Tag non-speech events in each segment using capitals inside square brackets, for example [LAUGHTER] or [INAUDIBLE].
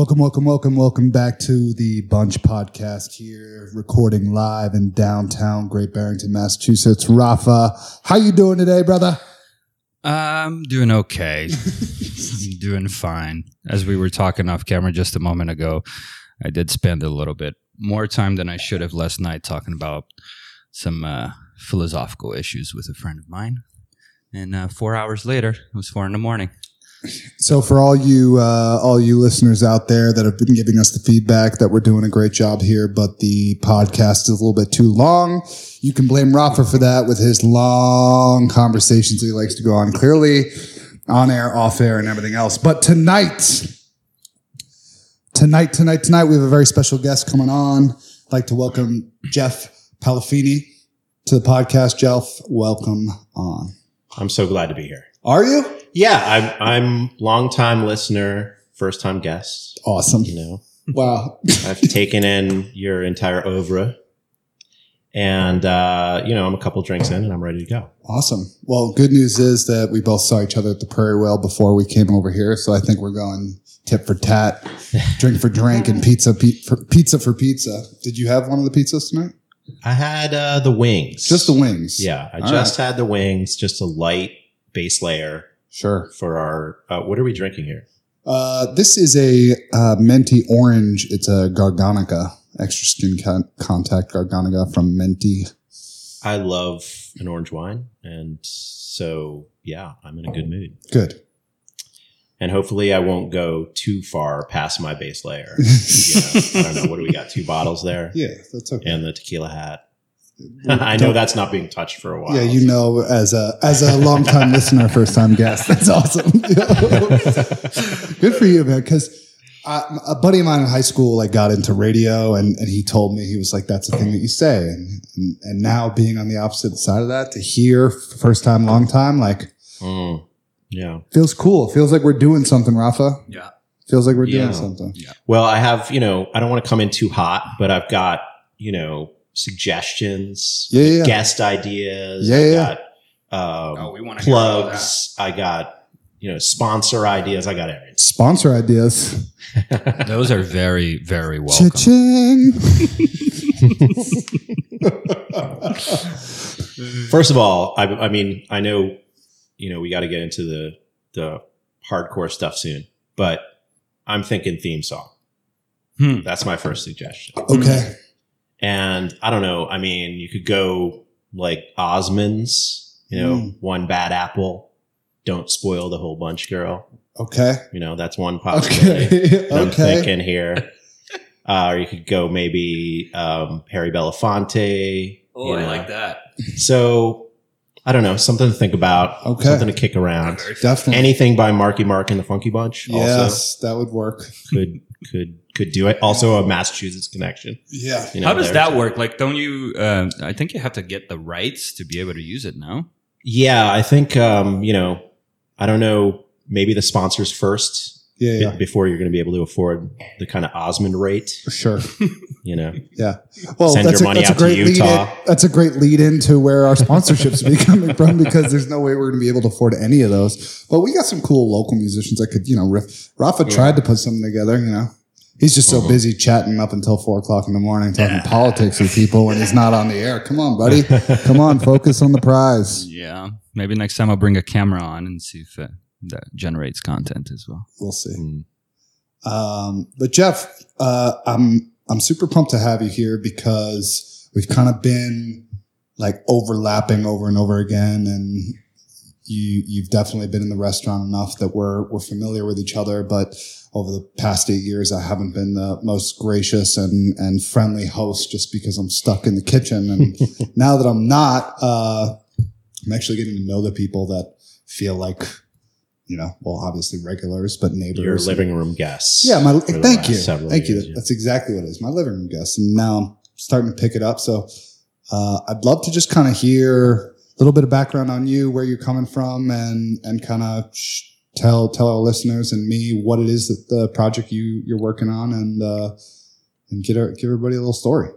Welcome, welcome, welcome, welcome back to the Bunch Podcast here, recording live in downtown Great Barrington, Massachusetts. Rafa, how you doing today, brother? I'm doing okay. [LAUGHS] I'm doing fine. As we were talking off camera just a moment ago, I did spend a little bit more time than I should have last night talking about some uh, philosophical issues with a friend of mine. And uh, four hours later, it was four in the morning. So, for all you uh, all you listeners out there that have been giving us the feedback that we're doing a great job here, but the podcast is a little bit too long, you can blame Rafa for that with his long conversations he likes to go on. Clearly, on air, off air, and everything else. But tonight, tonight, tonight, tonight, we have a very special guest coming on. I'd like to welcome Jeff Palfini to the podcast. Jeff, welcome on. I'm so glad to be here. Are you Yeah, I'm I'm long time listener, first time guest. awesome? You know, Wow. [LAUGHS] I've taken in your entire oeuvre, and uh, you know, I'm a couple drinks in, and I'm ready to go. Awesome. Well, good news is that we both saw each other at the Prairie Whale before we came over here, so I think we're going tip for tat, drink for drink, and pizza pe- for pizza for pizza. Did you have one of the pizzas tonight? I had uh, the wings, Just the wings. Yeah, I All just had the wings, just a light base layer Sure. for our. Uh, what are we drinking here? Uh, this is a uh, minty orange. It's a Garganega, extra skin con- contact Garganega from Menti. I love an orange wine, and so yeah, I'm in a good mood. Good. and hopefully I won't go too far past my base layer. [LAUGHS] You know, I don't know. What do we got? Two bottles there Yeah, that's okay. and the tequila hat. [LAUGHS] I know that's not being touched for a while. Yeah, you know, as a as a long time [LAUGHS] listener, first time guest, that's awesome. [LAUGHS] Good for you, man. Because a buddy of mine in high school like got into radio, and, and he told me he was like, "That's the thing that you say." And, and and now being on the opposite side of that, to hear first time, long time, like Mm, yeah. feels cool. It feels like we're doing something, Rafa. Yeah. Feels like we're Yeah. doing something. Yeah. Well, I have, you know, I don't want to come in too hot, but I've got, you know, suggestions, Yeah, yeah, yeah. guest ideas. Yeah, I yeah. got um, Oh, we wanna hear all of plugs. I got, you know, sponsor ideas. I got everything. Sponsor ideas. [LAUGHS] Those are very, very welcome. Cha-ching. [LAUGHS] First of all, I, I mean, I know, you know, we got to get into the the hardcore stuff soon, but I'm thinking theme song. Hmm. That's my first suggestion. Okay. And I don't know. I mean, you could go like Osmonds, you know, Mm. one bad apple, don't spoil the whole bunch, girl. Okay. You know, that's one possibility. Okay. that I'm thinking here. Uh, or you could go maybe um, Harry Belafonte. Oh, you I know. like that. So I don't know, something to think about. Okay. Something to kick around. Definitely. Anything by Marky Mark and the Funky Bunch yes, that would work. could could could do it. Also a Massachusetts connection. Yeah. You know, How does there's- that work? Like, don't you? Uh, I think you have to get the rights to be able to use it now. Yeah, I think um, you know, I don't know, maybe the sponsors first Yeah. be- Yeah. before you're going to be able to afford the kind of Osmond rate, sure. [LAUGHS] you know. Yeah. Well, Send that's, your a, money that's a out to great lead Utah. in. That's a great lead into where our sponsorships be [LAUGHS] coming from because there's no way we're going to be able to afford any of those. But we got some cool local musicians that could, you know, riff. Rafa tried to put something together, you know. He's just so Uh-huh. busy chatting up until four o'clock in the morning talking politics with people when he's not on the air. Come on, buddy. Come on, [LAUGHS] focus on the prize. Yeah, maybe next time I'll bring a camera on and see if it, that generates content as well. We'll see. Mm. Um, but Jeff, uh, I'm I'm super pumped to have you here because we've kind of been like overlapping over and over again, and you you've definitely been in the restaurant enough that we're we're familiar with each other. But over the past eight years, I haven't been the most gracious and and friendly host just because I'm stuck in the kitchen. And [LAUGHS] now that I'm not, uh, I'm actually getting to know the people that feel like. You know, well, obviously regulars, but neighbors. Your living room guests. yeah, my thank you, thank you. years, yeah. That's exactly what it is. My living room guests, and now I'm starting to pick it up. So uh, I'd love to just kind of hear little bit of background on you, where you're coming from, and and kind of tell tell our listeners and me what it is that the project you you're working on, and uh, and get our, give everybody a little story.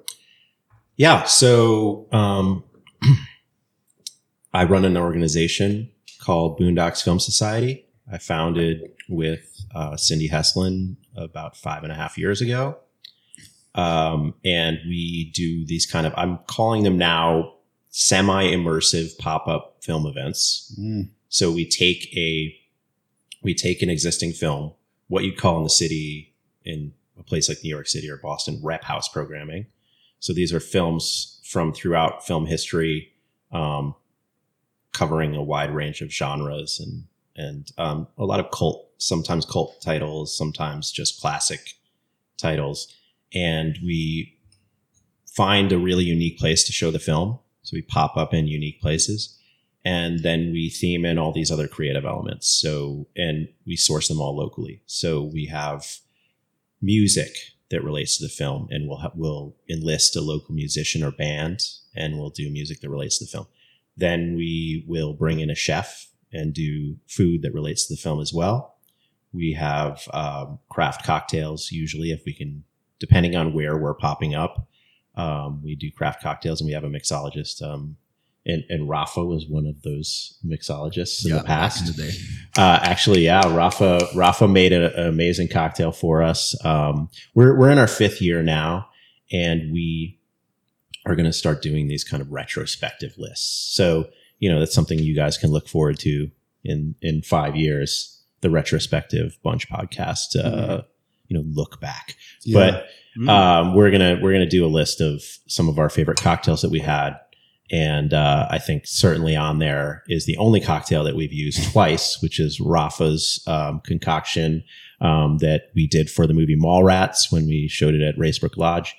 Yeah. So um, [CLEARS THROAT] I run an organization called Boondocks Film Society, I founded with uh, Cindy Heslin about five and a half years ago. Um, and we do these kind of, I'm calling them now semi immersive pop up film events. Mm. So we take a, we take an existing film, what you'd call in the city, in a place like New York City or Boston, rep house programming. So these are films from throughout film history, um, covering a wide range of genres and and um, a lot of cult, sometimes cult titles, sometimes just classic titles. And we find a really unique place to show the film. So we pop up in unique places. And then we theme in all these other creative elements. So, and we source them all locally. So we have music that relates to the film and we'll have, we'll enlist a local musician or band and we'll do music that relates to the film. Then we will bring in a chef and do food that relates to the film as well. We have um, craft cocktails usually if we can, depending on where we're popping up. Um, we do craft cocktails and we have a mixologist. Um, and, and Rafa was one of those mixologists in the past. in the. Uh, actually, yeah, Rafa Rafa made a- an amazing cocktail for us. Um, we're we're in our fifth year now, and we are going to start doing these kind of retrospective lists. So you know that's something you guys can look forward to in in five years. The retrospective bunch podcast. Uh, You know, look back, Yeah. but Mm. um, we're gonna we're gonna do a list of some of our favorite cocktails that we had, and uh, I think certainly on there is the only cocktail that we've used twice, which is Rafa's um, concoction um, that we did for the movie Mallrats when we showed it at Racebrook Lodge,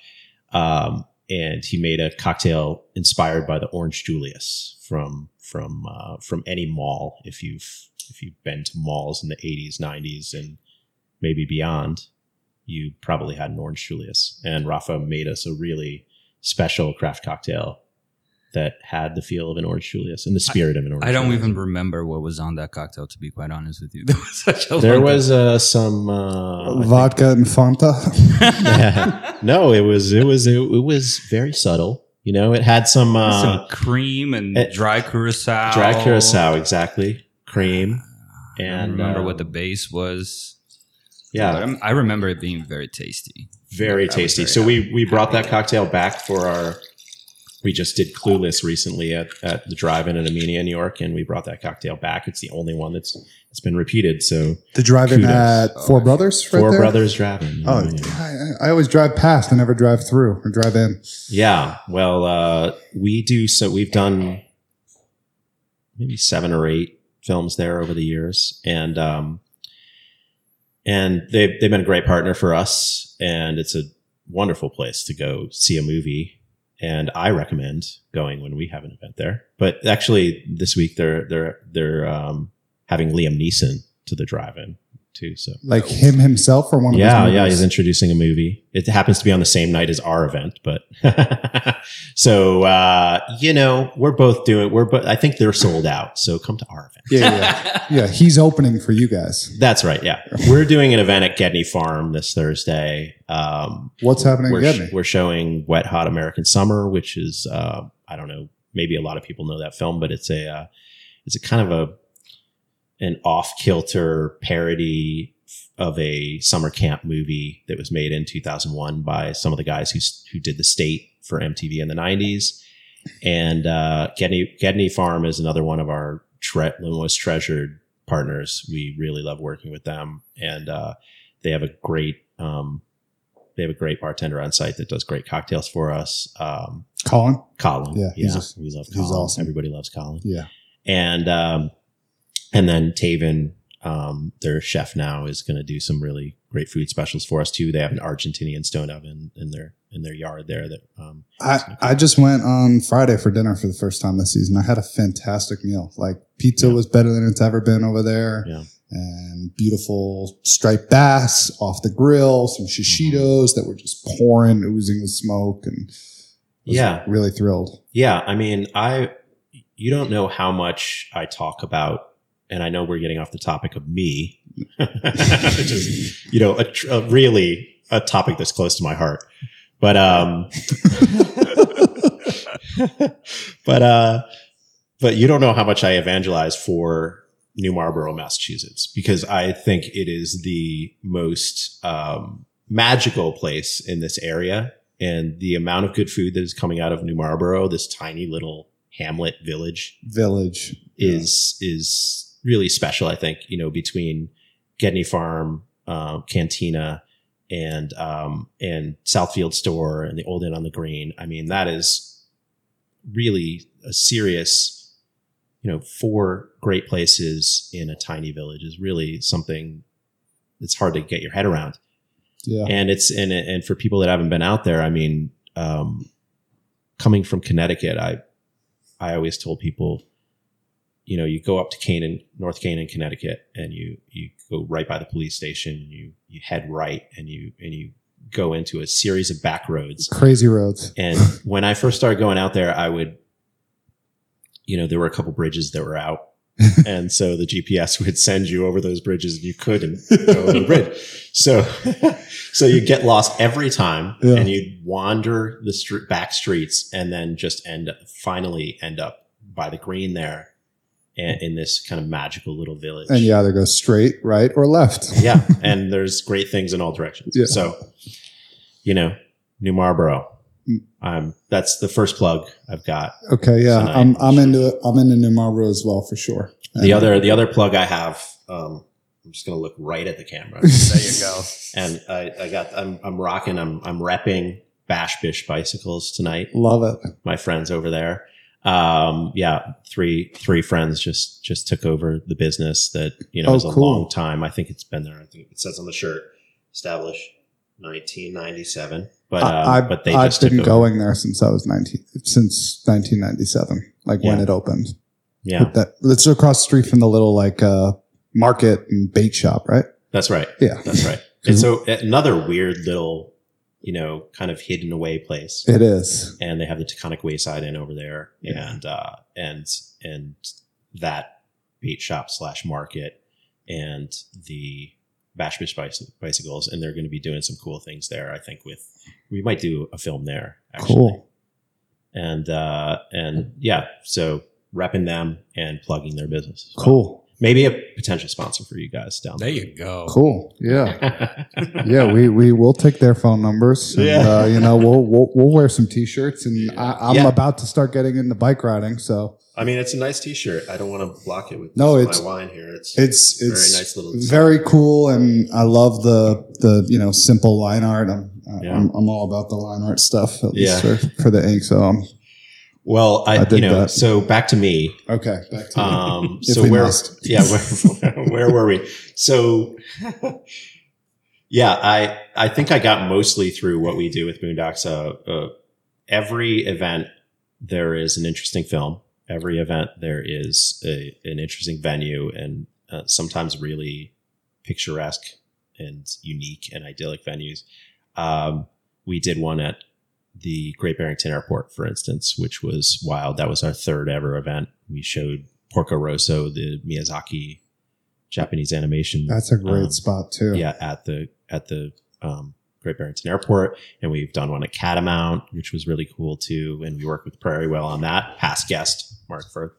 um, and he made a cocktail inspired by the Orange Julius from from uh, from any mall. If you've if you've been to malls in the '80s, '90s, and maybe beyond, you probably had an Orange Julius. And Rafa made us a really special craft cocktail that had the feel of an Orange Julius and the spirit of an Orange I don't Julius. even remember what was on that cocktail. To be quite honest with you, [LAUGHS] that was such a There was uh, some uh, I Vodka and Fanta. think- [LAUGHS] no, it was it was it, it was very subtle. You know, it had some uh, some cream and it- dry curacao. dry curacao, exactly, cream, And I don't remember uh, what the base was. But yeah, I'm- I remember it being very tasty. very I tasty. very so we we brought that cocktail back for our. We just did Clueless recently at, at the drive-in in Amenia, New York, and we brought that cocktail back. It's the only one that's it's been repeated. So The drive-in Kudos. at Four Brothers, right Four there? Brothers Drive-In. Oh, yeah. I, I always drive past. I never drive through or drive in. Yeah. Well, uh, we do. So we've done maybe seven or eight films there over the years, and um, and they've they've been a great partner for us, and it's a wonderful place to go see a movie. And I recommend going when we have an event there. But actually, this week they're they're they're um, having Liam Neeson to the drive-in too. So Like him himself or one of yeah, his yeah, he's introducing a movie. It happens to be on the same night as our event, but [LAUGHS] so uh, you know, we're both doing. We're but I think they're sold out. So come to our event. Yeah, yeah. [LAUGHS] yeah, he's opening for you guys. That's right. Yeah, we're doing an event at Gedney Farm this Thursday. Um, What's happening we're, again? we're showing Wet Hot American Summer, which is uh, I don't know, maybe a lot of people know that film, but it's a uh, it's a kind of a an off kilter parody of a summer camp movie that was made in 2001 by some of the guys who who did the state for MTV in the 90s. And uh, Gedney, Gedney Farm is another one of our tre- most treasured partners. We really love working with them, and uh, they have a great um, they have a great bartender on site that does great cocktails for us. Um, Colin? Colin, Yeah, yeah, he's a- we love he's awesome. Everybody loves Colin Yeah. and um, and then Taven, um, their chef now, is going to do some really great food specials for us too. They have an Argentinian stone oven in their in their yard there. That um, I, I just went on Friday for dinner for the first time this season. I had a fantastic meal. Like pizza Yeah. was better than it's ever been over there. Yeah. And beautiful striped bass off the grill, some shishitos that were just pouring, oozing with smoke, and was Yeah. really thrilled. yeah, I mean, I you don't know how much I talk about, and I know we're getting off the topic of me, [LAUGHS] which is you know a, tr- a really a topic that's close to my heart, but um. [LAUGHS] but uh but you don't know how much I evangelize for New Marlborough, Massachusetts, because I think it is the most um, magical place in this area. And the amount of good food that is coming out of New Marlborough, this tiny little hamlet village, Village. is is really special. I think you know between Gedney Farm, uh, Cantina, and um, and Southfield Store and the Old Inn on the Green. I mean, that is really a serious, you know, four great places in a tiny village is really something that's hard to get your head around. Yeah. And it's and and for people that haven't been out there, I mean, um, coming from Connecticut, I I always told people, you know, you go up to Canaan, North Canaan, Connecticut, and you you go right by the police station. You you head right, and you and you go into a series of back roads. Crazy roads. And [LAUGHS] when I first started going out there, I would, you know, there were a couple bridges that were out. [LAUGHS] and so the GPS would send you over those bridges and you could and go over the [LAUGHS] bridge. So, so you get lost every time Yeah. and you wander the str- back streets and then just end up, finally end up by the green there in this kind of magical little village. And you either go straight, right, or left. yeah. And there's great things in all directions. Yeah. So, you know, New Marlboro. Mm. Um, that's the first plug I've got. Okay, yeah, Tonight. I'm I'm into I'm into New Marlboro as well for sure. The other, the other plug I have, um, I'm just going to look right at the camera. There you go. [LAUGHS] and I, I got, I'm, I'm rocking, I'm, I'm repping Bash Bish bicycles tonight. love it. My friends over there. Um, yeah, three, three friends just, just took over the business that, you know, Oh, is a cool. long time. I think it's been there. I think it says on the shirt, established 1997. But, um, I, but they I've been going there since I was 19 since 1997, like when it opened. Yeah, That it's across the street from the little like uh market and bait shop, right? that's right. Yeah, That's right. [LAUGHS] And so another weird little, you know, kind of hidden away place. it is. and they have the Taconic Wayside Inn over there, Yeah. and uh, and and that bait shop slash market, and the Bash Bish bicycles, and they're going to be doing some cool things there. I think with we might do a film there. Actually. Cool. And uh, and yeah, so repping them and plugging their business. well. Cool. Maybe a potential sponsor for you guys down There there. you go. Cool. Yeah. yeah. [LAUGHS] Yeah, we, we will take their phone numbers. And, Yeah. uh, you know, we'll, we'll we'll wear some t-shirts, and I, I'm Yeah. about to start getting into bike riding. So I mean, it's a nice T-shirt. I don't want to block it with No, it's, my it's- wine here. It's it's it's very it's nice little. very cool, and I love the the you know simple line art. I'm Yeah. I'm, I'm all about the line art stuff, at least Yeah. for, for the ink. So um, Well, I, I you know, that. so back to me. okay, back to. Um, [LAUGHS] so where, must. [LAUGHS] yeah, where, [LAUGHS] where were we? So, yeah, I, I think I got mostly through what we do with Boondocks. Uh, uh, every event, there is an interesting film. Every event, there is a, an interesting venue and uh, sometimes really picturesque and unique and idyllic venues. Um, we did one at the Great Barrington Airport, for instance, which was wild. That was our third ever event. We showed Porco Rosso, the Miyazaki Japanese animation. That's a great um, spot too. Yeah, at the at the um, Great Barrington Airport, and we've done one at Catamount, which was really cool too. And we worked with Prairie Whale on that. Past guest Mark Firth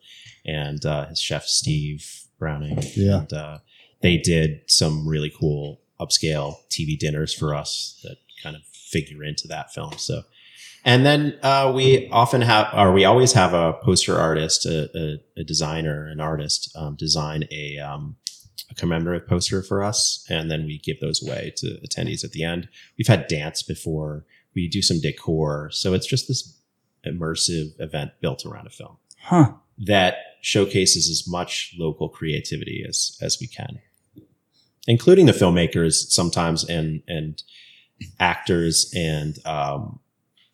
and uh, his chef Steve Browning. Yeah. and uh, they did some really cool upscale TV dinners for us that kind of figure into that film. So. And then uh, we often have, or we always have a poster artist, a, a, a designer, an artist um, design a, um, a commemorative poster for us, and then we give those away to attendees at the end. We've had dance before. We do some decor, so it's just this immersive event built around a film Huh. that showcases as much local creativity as as we can, including the filmmakers sometimes and and actors and um,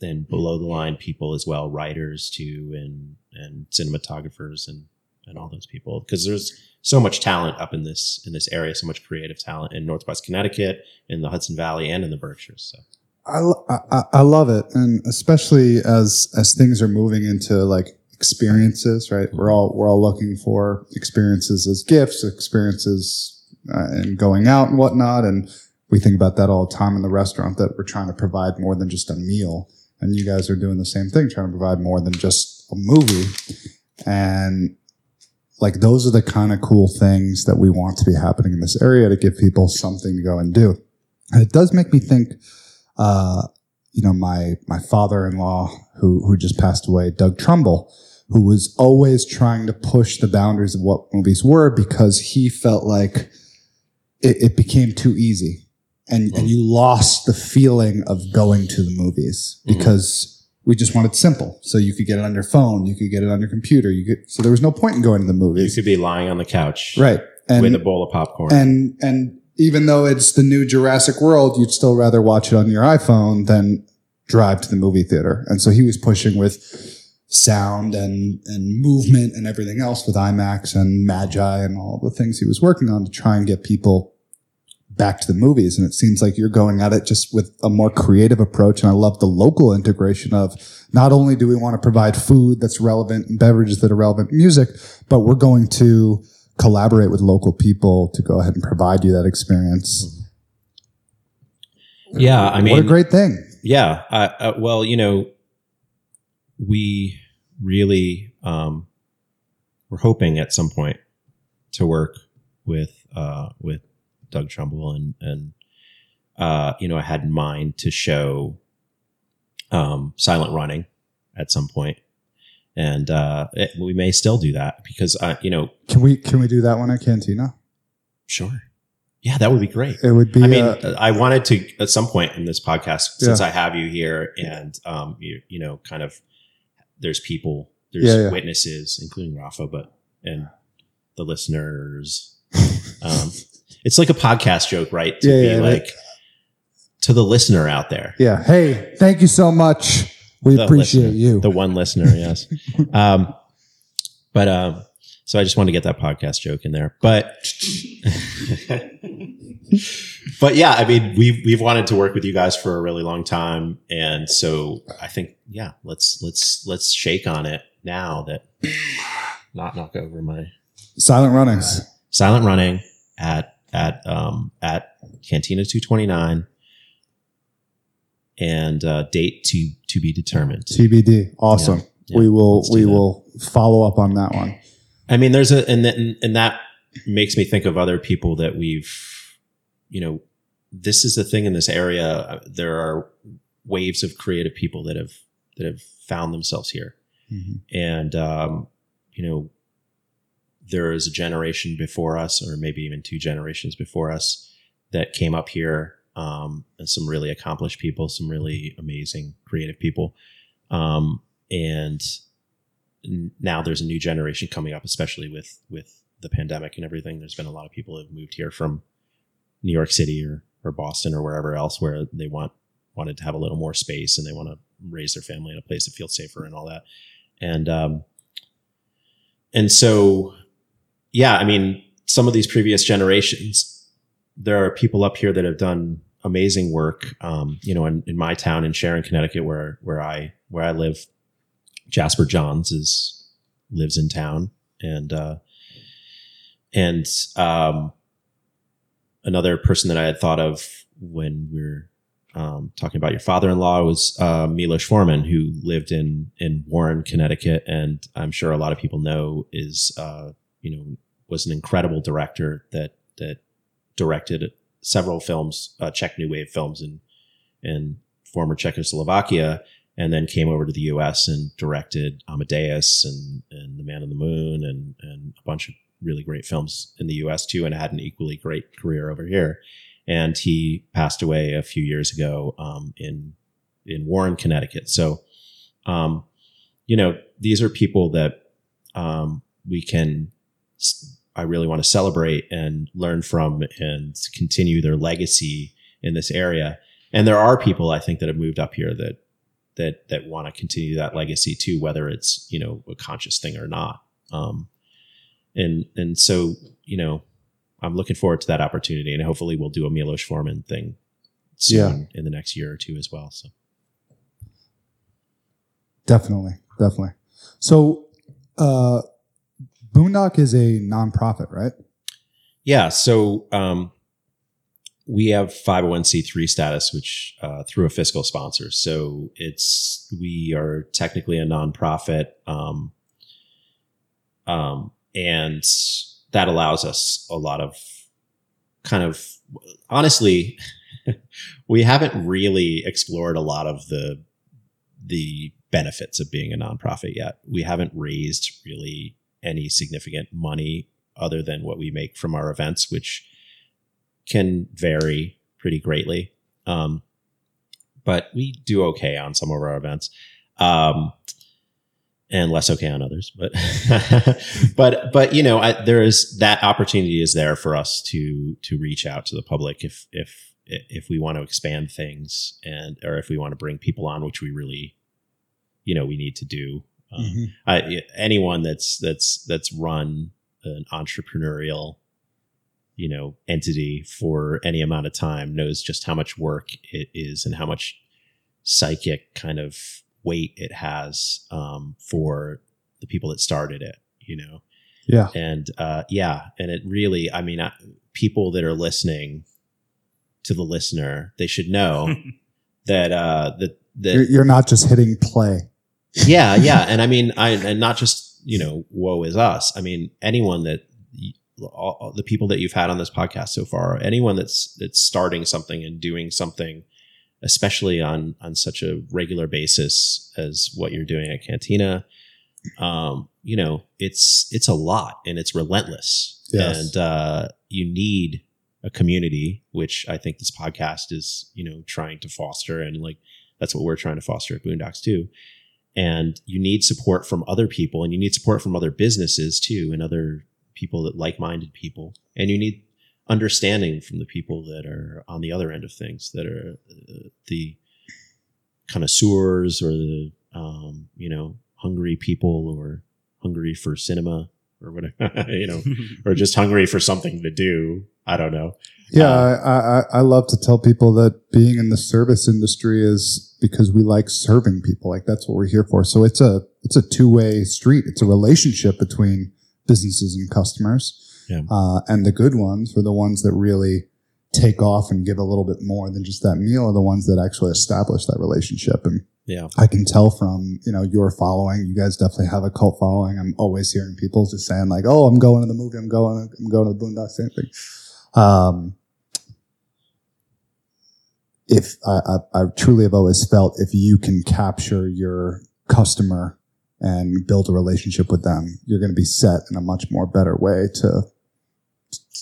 and below the line people as well, writers too, and and cinematographers and and all those people because there's so much talent up in this in this area, so much creative talent in Northwest Connecticut, in the Hudson Valley, and in the Berkshires. So I, I, I love it, and especially as as things are moving into like experiences, right? We're all we're all looking for experiences as gifts, experiences uh, and going out and whatnot, and we think about that all the time in the restaurant that we're trying to provide more than just a meal, and you guys are doing the same thing, trying to provide more than just a movie, and like those are the kind of cool things that we want to be happening in this area to give people something to go and do. And it does make me think, uh, you know, my, my father-in-law who, who just passed away, Doug Trumbull, who was always trying to push the boundaries of what movies were because he felt like it, it became too easy and, and you lost the feeling of going to the movies Mhm. because we just wanted simple. So you could get it on your phone, you could get it on your computer, you could, so there was no point in going to the movies. You could be lying on the couch Right. And, with a bowl of popcorn. and, and even though it's the new Jurassic World, you'd still rather watch it on your iPhone than drive to the movie theater. And so he was pushing with sound and, and movement and everything else with IMAX and Magi and all the things he was working on to try and get people back to the movies. And it seems like you're going at it just with a more creative approach. And I love the local integration of not only do we want to provide food that's relevant and beverages that are relevant music, but we're going to collaborate with local people to go ahead and provide you that experience. yeah, I mean, what a great thing. Yeah. Uh, uh, well, you know, we really um, we're hoping at some point to work with uh, with Doug Trumbull and and uh, you know I had in mind to show um, silent running at some point, and uh, it, we may still do that because uh, you know Can we can we do that one at Cantina? sure yeah that would be great. It would be. I mean, uh, I wanted to at some point in this podcast, since Yeah. I have you here, and um, you you know, kind of, there's people, there's Yeah, yeah. witnesses, including Rafa, but and the listeners. [LAUGHS] um, it's like a podcast joke, right? To Yeah, be yeah, like to the listener out there, yeah. Hey, thank you so much. We The appreciate listener. you. the one listener, yes. [LAUGHS] um, but um, so I just want to get that podcast joke in there, but. [LAUGHS] but yeah, I mean, we've we've wanted to work with you guys for a really long time, and so I think, yeah, let's let's let's shake on it now that not knock over my Silent runnings. silent running at at um at Cantina two twenty nine, and uh, date to to be determined. TBD. Awesome. Yeah, we will we that. will follow up on that one. I mean, there's a and that, and that makes me think of other people that we've, you know, this is the thing in this area. There are waves of creative people that have that have found themselves here, and um, you know, there is a generation before us, or maybe even two generations before us, that came up here, um, and some really accomplished people, some really amazing creative people, um, and now there's a new generation coming up, especially with with the pandemic and everything. There's been a lot of people who have moved here from New York City or or Boston or wherever else where they want wanted to have a little more space and they want to raise their family in a place that feels safer and all that. And um and so yeah, I mean, some of these previous generations, there are people up here that have done amazing work. Um, you know, in, in my town in Sharon, Connecticut, where where I where I live, Jasper Johns is lives in town, and uh, and um, another person that I had thought of when we were um, talking about your father-in-law was uh, Milos Forman, who lived in in Warren, Connecticut, and I'm sure a lot of people know is uh, you know was an incredible director that that directed several films, uh, Czech New Wave films in in former Czechoslovakia, and then came over to the U.S. and directed Amadeus and and The Man on the Moon and and a bunch of really great films in the U.S. too, and had an equally great career over here. And he passed away a few years ago um, in in Warren, Connecticut. So, um, you know, these are people that um, we can. I really want to celebrate and learn from and continue their legacy in this area. And there are people I think that have moved up here that that that want to continue that legacy too, whether it's you know a conscious thing or not. Um, and and so you know, I'm looking forward to that opportunity, and hopefully we'll do a Milos Forman thing soon in the next year or two as well. So Definitely, definitely. So, uh, Boondock is a nonprofit, right? yeah, so um, we have 501c3 status, which uh, through a fiscal sponsor. So it's we are technically a nonprofit. Um, um, and that allows us a lot of kind of honestly, [LAUGHS] we haven't really explored a lot of the the benefits of being a nonprofit yet. We haven't raised really any significant money other than what we make from our events, which can vary pretty greatly. Um, but we do okay on some of our events. Um, and less okay on others, but, [LAUGHS] but, but, you know, I, there is that opportunity is there for us to, to reach out to the public if, if, if we want to expand things and, or if we want to bring people on, which we really, you know, we need to do. Um, Mhm. I, anyone that's, that's, that's run an entrepreneurial, you know, entity for any amount of time knows just how much work it is and how much psychic kind of weight it has um, for the people that started it, you know? Yeah. And uh, yeah, and it really, I mean, I, people that are listening to the listener, they should know [LAUGHS] that, uh, that, that You're, you're not just hitting play. Yeah, yeah, and I mean, I and not just you know, woe is us. I mean, anyone that all, the people that you've had on this podcast so far, anyone that's that's starting something and doing something, especially on on such a regular basis as what you're doing at Cantina, um, you know, it's it's a lot and it's relentless, Yes. and uh, you need a community, which I think this podcast is, you know, trying to foster, and like that's what we're trying to foster at Boondocks too and you need support from other people and you need support from other businesses too and other people that like-minded people. And you need understanding from the people that are on the other end of things that are uh, the connoisseurs or the um, you know hungry people or hungry for cinema or whatever [LAUGHS] you know or just hungry for something to do i don't know Yeah, Um, I, I, I love to tell people that being in the service industry is because we like serving people. Like that's what we're here for. So it's a it's a two way street. It's a relationship between businesses and customers. Yeah. Uh, and the good ones are the ones that really take off and give a little bit more than just that meal are the ones that actually establish that relationship. And yeah I can tell from, you know, your following, you guys definitely have a cult following. I'm always hearing people just saying like, Oh, I'm going to the movie. I'm going, I'm going to the Boondocks, same thing. Um, if I, I, I truly have always felt if you can capture your customer and build a relationship with them, you're going to be set in a much more better way to,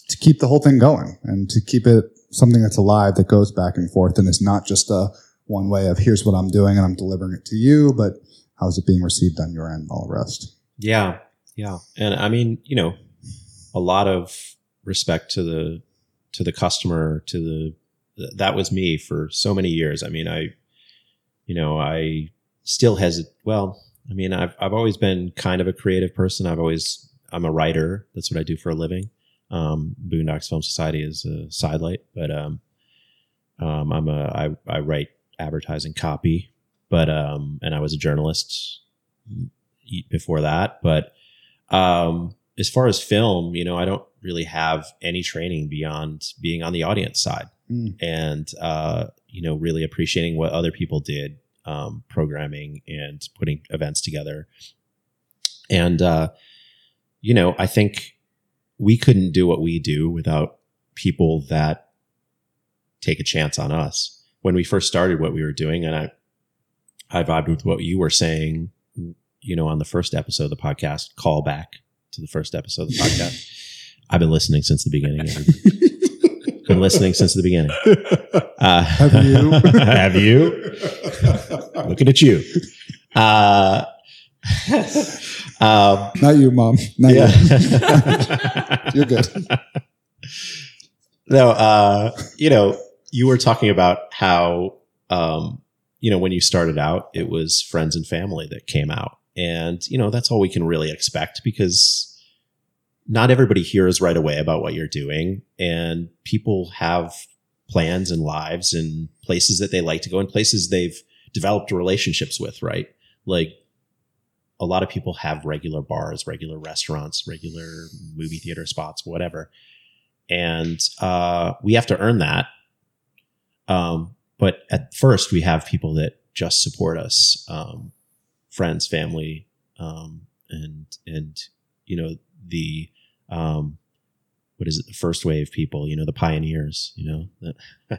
to keep the whole thing going and to keep it something that's alive that goes back and forth and is not just a one way of here's what I'm doing and I'm delivering it to you, but how's it being received on your end all the rest. Yeah, yeah, and I mean, you know, a lot of respect to the to the customer, to the th- that was me for so many years. I mean, I, you know, I still has well, I mean, I've I've always been kind of a creative person. I've always I'm a writer. That's what I do for a living. Um, Boondocks Film Society is a sidelight, but um, um, I'm a I I write advertising copy, but um, and I was a journalist before that. But um, as far as film, you know, I don't really have any training beyond being on the audience side Mm. and, uh, you know, really appreciating what other people did, um, programming and putting events together. And, uh, you know, I think we couldn't do what we do without people that take a chance on us. When we first started what we were doing, and I, I vibed with what you were saying you know, on the first episode of the podcast, call back to the first episode of the podcast. I've been listening since the beginning. [LAUGHS] been listening since the beginning. Uh, Have you? [LAUGHS] have you? Looking at you. Uh, [LAUGHS] um, Not you, mom. Not you. You're good. no, uh, you know, you were talking about how, um, you know, when you started out, it was friends and family that came out. And, you know, that's all we can really expect because not everybody hears right away about what you're doing. And people have plans and lives and places that they like to go and places they've developed relationships with, right? Like a lot of people have regular bars, regular restaurants, regular movie theater spots, whatever. And uh, we have to earn that. Um, but at first, we have people that just support us, um, friends, family, um, and and you know the um, what is it? The first wave people you know the pioneers you know [LAUGHS]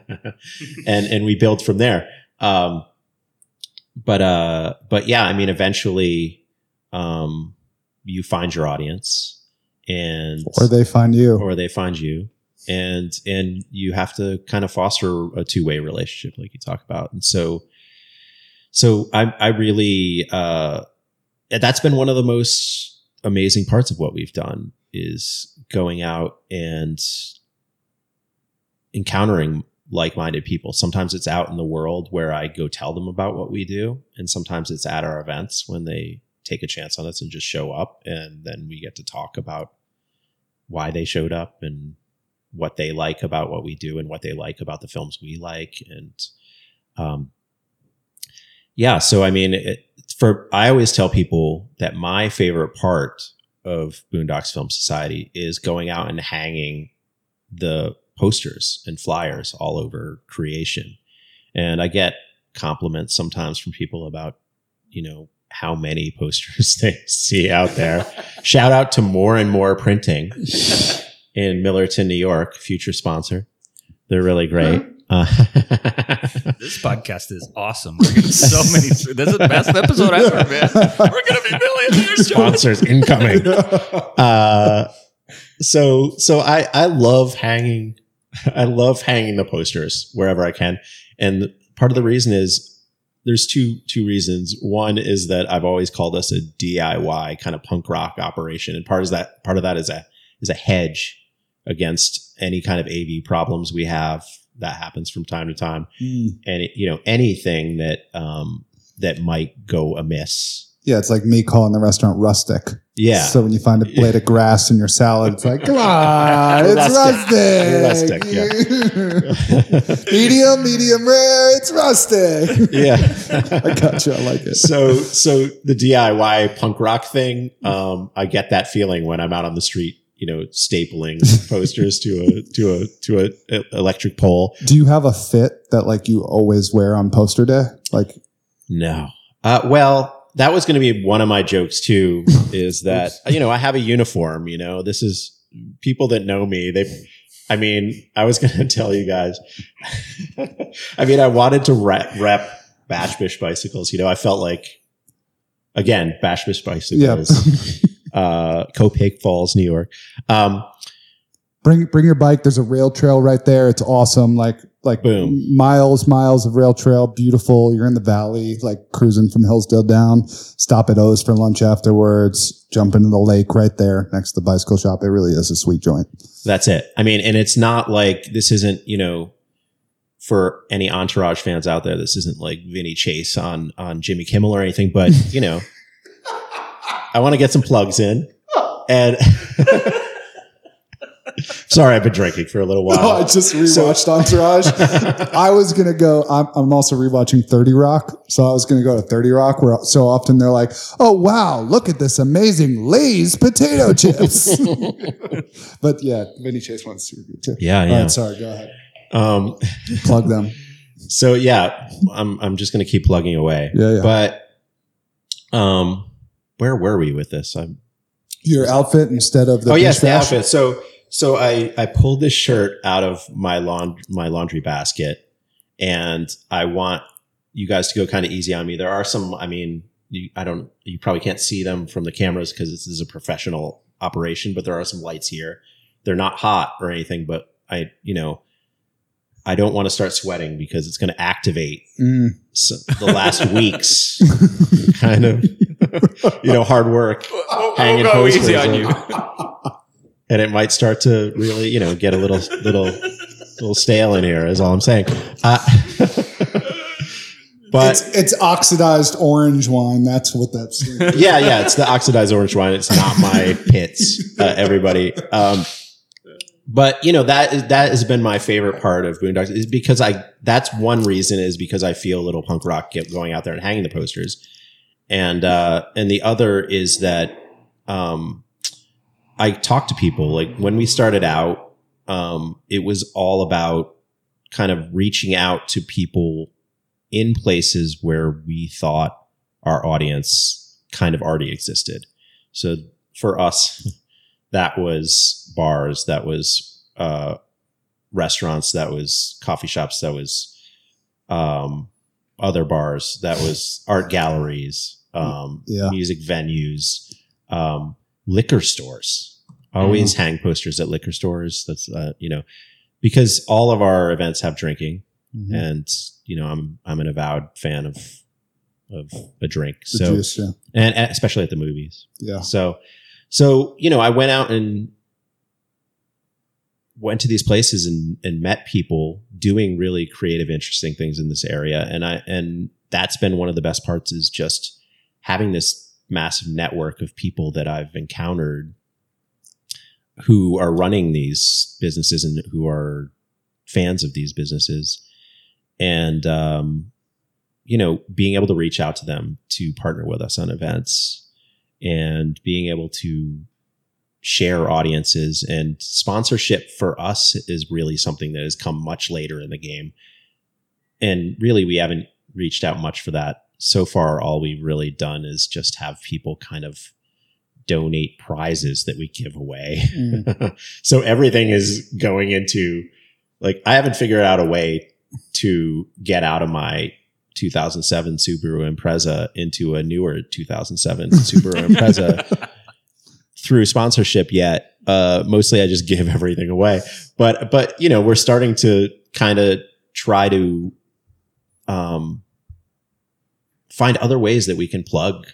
and and we build from there. Um, but uh but yeah i mean eventually um you find your audience and Or they find you. or they find you. And and you have to kind of foster a two-way relationship like you talk about. And so so i i really uh that's been one of the most amazing parts of what we've done is going out and encountering like-minded people. Sometimes it's out in the world where i go tell them about what we do and sometimes it's at our events when they take a chance on us and just show up and then we get to talk about why they showed up and what they like about what we do and what they like about the films we like and um yeah so i mean it, for i always tell people that my favorite part of boondocks film society is going out and hanging the posters and flyers all over creation and i get compliments sometimes from people about you know how many [LAUGHS] posters [LAUGHS] they see out there shout out to Moore and More Printing [LAUGHS] in Millerton, New York, future sponsor. They're really great. Uh, [LAUGHS] This podcast is awesome. We're getting so many. [LAUGHS] This is the best episode ever, man. We're gonna be millionaires, sponsors incoming. [LAUGHS] Uh, so so I I love hanging I love hanging the posters wherever I can, and part of the reason is there's two two reasons. One is that I've always called us a DIY kind of punk rock operation, and part of that part of that is a is a hedge against any kind of AV problems we have that happens from time to time, Mm. and you know anything that um, that might go amiss. Yeah, it's like me calling the restaurant rustic. Yeah, So when you find a blade of grass in your salad, it's like, come on, [LAUGHS] it's Rustic. rustic. [LAUGHS] [LAUGHS] medium, medium rare, it's rustic. yeah. I got you. I like it. so so the DIY punk rock thing, um, I get that feeling when I'm out on the street, you know, stapling [LAUGHS] posters to a to a to a, a electric pole. Do you have a fit that like you always wear on poster day? Like, No. Uh, well, that was going to be one of my jokes too. [LAUGHS] Is that you know I have a uniform. You know, this is people that know me. They, I mean, I was [LAUGHS] going to tell you guys. I mean, I wanted to rep, rep Bashbish bicycles. You know, I felt like again Bashbish bicycles, uh, Copake Falls, New York. Um, bring bring your bike. There's a rail trail right there. It's awesome. Like like Boom. miles miles of rail trail. Beautiful. You're in the valley, like cruising from Hillsdale down. Stop at O's for lunch afterwards. Jump into the lake right there next to the bicycle shop. It really is a sweet joint. That's it. I mean, and it's not like this isn't, you know, for any entourage fans out there, this isn't like Vinny Chase on on Jimmy Kimmel or anything, but you know, I want to get some plugs in. And [LAUGHS] sorry, I've been drinking for a little while. Oh, I just rewatched Entourage. [LAUGHS] I was gonna go. I'm, I'm also rewatching Thirty Rock, so I was gonna go to Thirty Rock, where so often they're like, "Oh wow, look at this amazing Lay's potato [LAUGHS] chips." but yeah, Vinny Chase one's super good too. Yeah, yeah. right, sorry, go ahead. Um, Plug them. so yeah, I'm I'm just gonna keep plugging away. Yeah, yeah. But um, where were we with this? I'm Your outfit instead of the oh yes, the outfit. So so I I pulled this shirt out of my laund- my laundry basket, and I want you guys to go kind of easy on me. There are some. I mean, you, I don't. You probably can't see them from the cameras because this is a professional operation, but there are some lights here. They're not hot or anything, but I you know. I don't want to start sweating because it's going to activate Mm. the last week's [LAUGHS] kind of [LAUGHS] you know hard work [LAUGHS] hanging go posters easy on and- you. [LAUGHS] and it might start to really, you know, get a little, little, little stale in here. Is all I'm saying. Uh, but It's it's oxidized orange wine. That's what that's. yeah, yeah, it's the oxidized orange wine. It's not my pits, uh, everybody. Um, but you know that is, that has been my favorite part of Boondocks is because I that's one reason is because I feel a little punk rock get going out there and hanging the posters, and uh, and the other is that um, I talk to people like when we started out, um, it was all about kind of reaching out to people in places where we thought our audience kind of already existed. So for us, that was bars, that was uh, restaurants, that was coffee shops, that was um, other bars, that was art galleries, um, Yeah. music venues, um, liquor stores. Always hang posters at liquor stores. That's uh, you know because all of our events have drinking, Mhm. and you know I'm I'm an avowed fan of of a drink. The So juice, yeah. and and especially at the movies. Yeah. So, so you know, I went out and went to these places and and met people doing really creative, interesting things in this area, and I and that's been one of the best parts is just having this massive network of people that I've encountered who are running these businesses and who are fans of these businesses. And um, you know being able to reach out to them to partner with us on events and being able to share audiences and sponsorship for us is really something that has come much later in the game. And really we haven't reached out much for that. So far all we've really done is just have people kind of donate prizes that we give away. Mm. [LAUGHS] so everything is going into like I haven't figured out a way to get out of my 2007 Subaru Impreza into a newer 2007 [LAUGHS] Subaru Impreza through sponsorship yet. Uh, mostly I just [LAUGHS] give everything away, but, but, you know, we're starting to kind of try to, um, find other ways that we can plug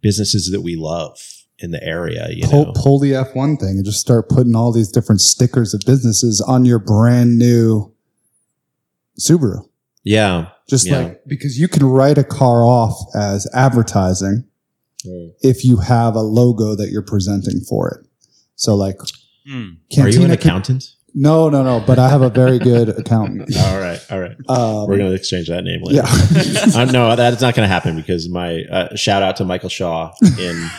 businesses that we love in the area, you pull, know? pull the F1 thing and just start putting all these different stickers of businesses on your brand new Subaru. Yeah. Just Yeah. like because you can write a car off as advertising if you have a logo that you're presenting for it. So like Hmm. Are you an Cantina could- accountant? no, no, no. But I have a very good accountant. [LAUGHS] all right. All right. Um, We're going to exchange that name later. yeah. [LAUGHS] uh, no, that's not going to happen because my uh, shout out to Michael Shaw in [LAUGHS]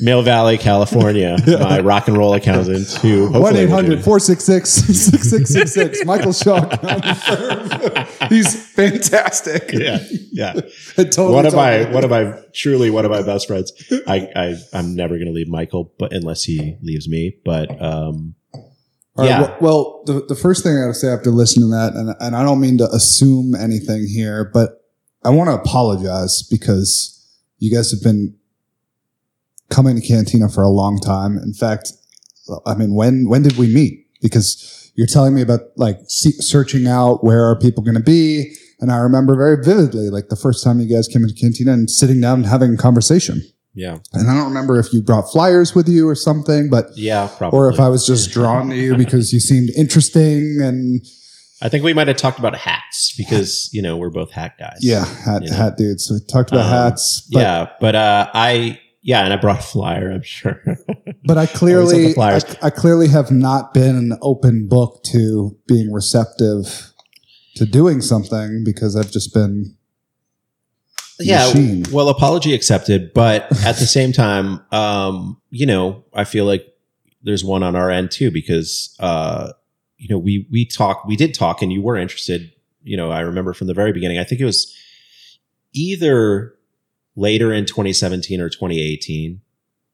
Mill Valley, California, [LAUGHS] my rock and roll accountant who hopefully One will eight do- hundred four six six six six six six. [LAUGHS] Michael Shaw. He's fantastic. Yeah, yeah. [LAUGHS] Totally one of my one of my truly one of my best friends. I, I I'm never going to leave Michael, but unless he leaves me. But um, All right, yeah. well, well, the, the first thing I to say after listening to that, and, and I don't mean to assume anything here, but I want to apologize because you guys have been coming to Cantina for a long time. In fact, I mean, when when did we meet? Because you're telling me about like searching out where are people going to be, and I remember very vividly like the first time you guys came into Cantina and sitting down and having a conversation. yeah, And I don't remember if you brought flyers with you or something, but yeah, probably. or if I was just drawn to you because you seemed interesting and I think we might have talked about hats because you know we're both hat guys. yeah, hat Yeah. hat dudes. So we talked about Um, hats, but, yeah, but uh, I yeah, and I brought a flyer. I'm sure. [LAUGHS] but I clearly have I. I clearly have not been an open book to being receptive to doing something because I've just been yeah machine. well apology accepted but at the same time um you know i feel like there's one on our end too because uh you know we we talk we did talk and you were interested you know i remember from the very beginning i think it was either later in 2017 or 2018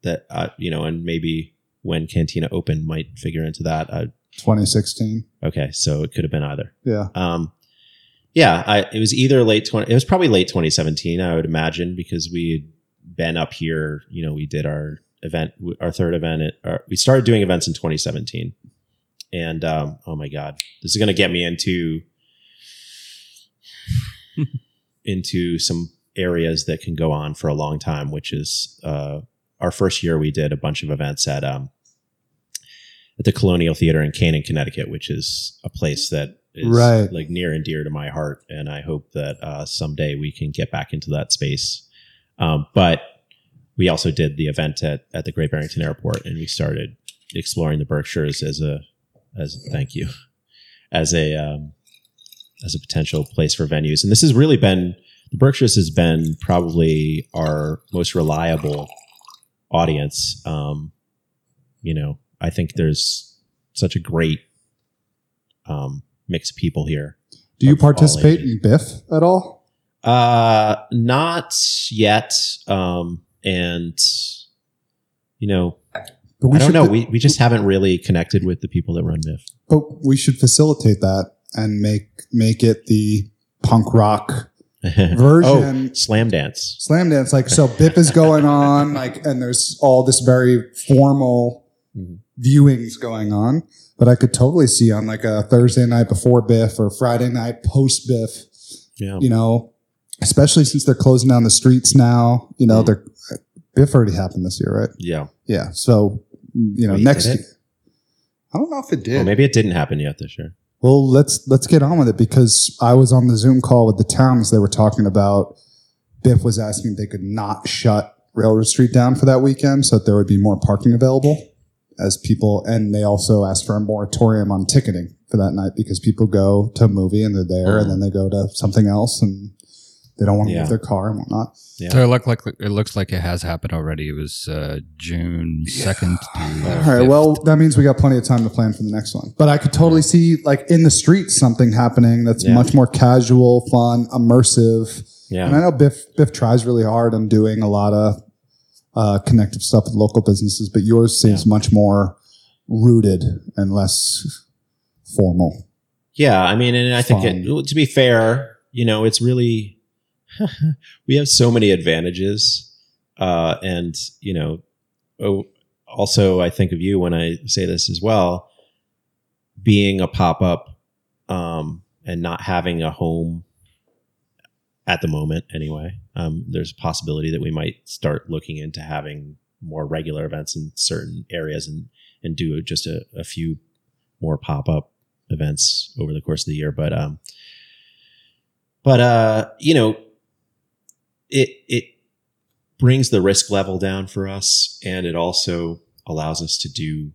that uh you know and maybe when cantina opened might figure into that uh, 2016. okay so it could have been either Yeah. um, yeah, I, it was either late 20, it was probably late 2017, I would imagine, because we had been up here, you know, we did our event, our third event, at, our, we started doing events in 2017. And, um, oh my God, this is going to get me into, [LAUGHS] into some areas that can go on for a long time, which is, uh, our first year we did a bunch of events at, um, at the Colonial Theater in Canaan, Connecticut, which is a place that is Right. like near and dear to my heart. And I hope that uh, someday we can get back into that space. Um, but we also did the event at, at the Great Barrington Airport and we started exploring the Berkshires as a, as thank you, as a, um, as a potential place for venues. And this has really been, the Berkshires has been probably our most reliable audience. Um, you know, I think there's such a great, um, mix of people here. Do you participate in Biff at all? Uh, not yet. Um, and you know, But I don't know. fa- We we just haven't really connected with the people that run Biff. but we should facilitate that and make make it the punk rock [LAUGHS] version. oh, Slamdance. Slam dance, like so, Bip is going on, like, and there's all this very formal Mhm. viewings going on. But I could totally see on like a Thursday night before Biff or Friday night post Biff, Yeah. you know, especially since they're closing down the streets now. You know, Mhm. they're Biff already happened this year, right? Yeah. Yeah. So you know, Wait, next year. I don't know if it did. Well, maybe it didn't happen yet this year. Well, let's let's get on with it because I was on the Zoom call with the towns. They were talking about Biff was asking if they could not shut Railroad Street down for that weekend so that there would be more parking available as people. And they also asked for a moratorium on ticketing for that night because people go to a movie and they're there and mm. then they go to something else and they don't want to Yeah. leave their car and whatnot. Yeah. So it look like it looks like it has happened already. It was uh, June second. All right. Well, that means we got plenty of time to plan for the next one. But I could totally see like in the streets something happening that's Yeah. much more casual, fun, immersive. Yeah. And I know Biff Biff tries really hard on doing a lot of uh, connective stuff with local businesses, but yours seems much more rooted and less formal. Yeah. I mean, and I think it, to be fair, you know, it's really, [LAUGHS] we have so many advantages. Uh, and, you know, oh, also I think of you when I say this as well, being a pop up, um, and not having a home at the moment anyway. Um, there's a possibility that we might start looking into having more regular events in certain areas and, and do just a, a few more pop up events over the course of the year. But, um, but, uh, you know, it, it brings the risk level down for us. And it also allows us to do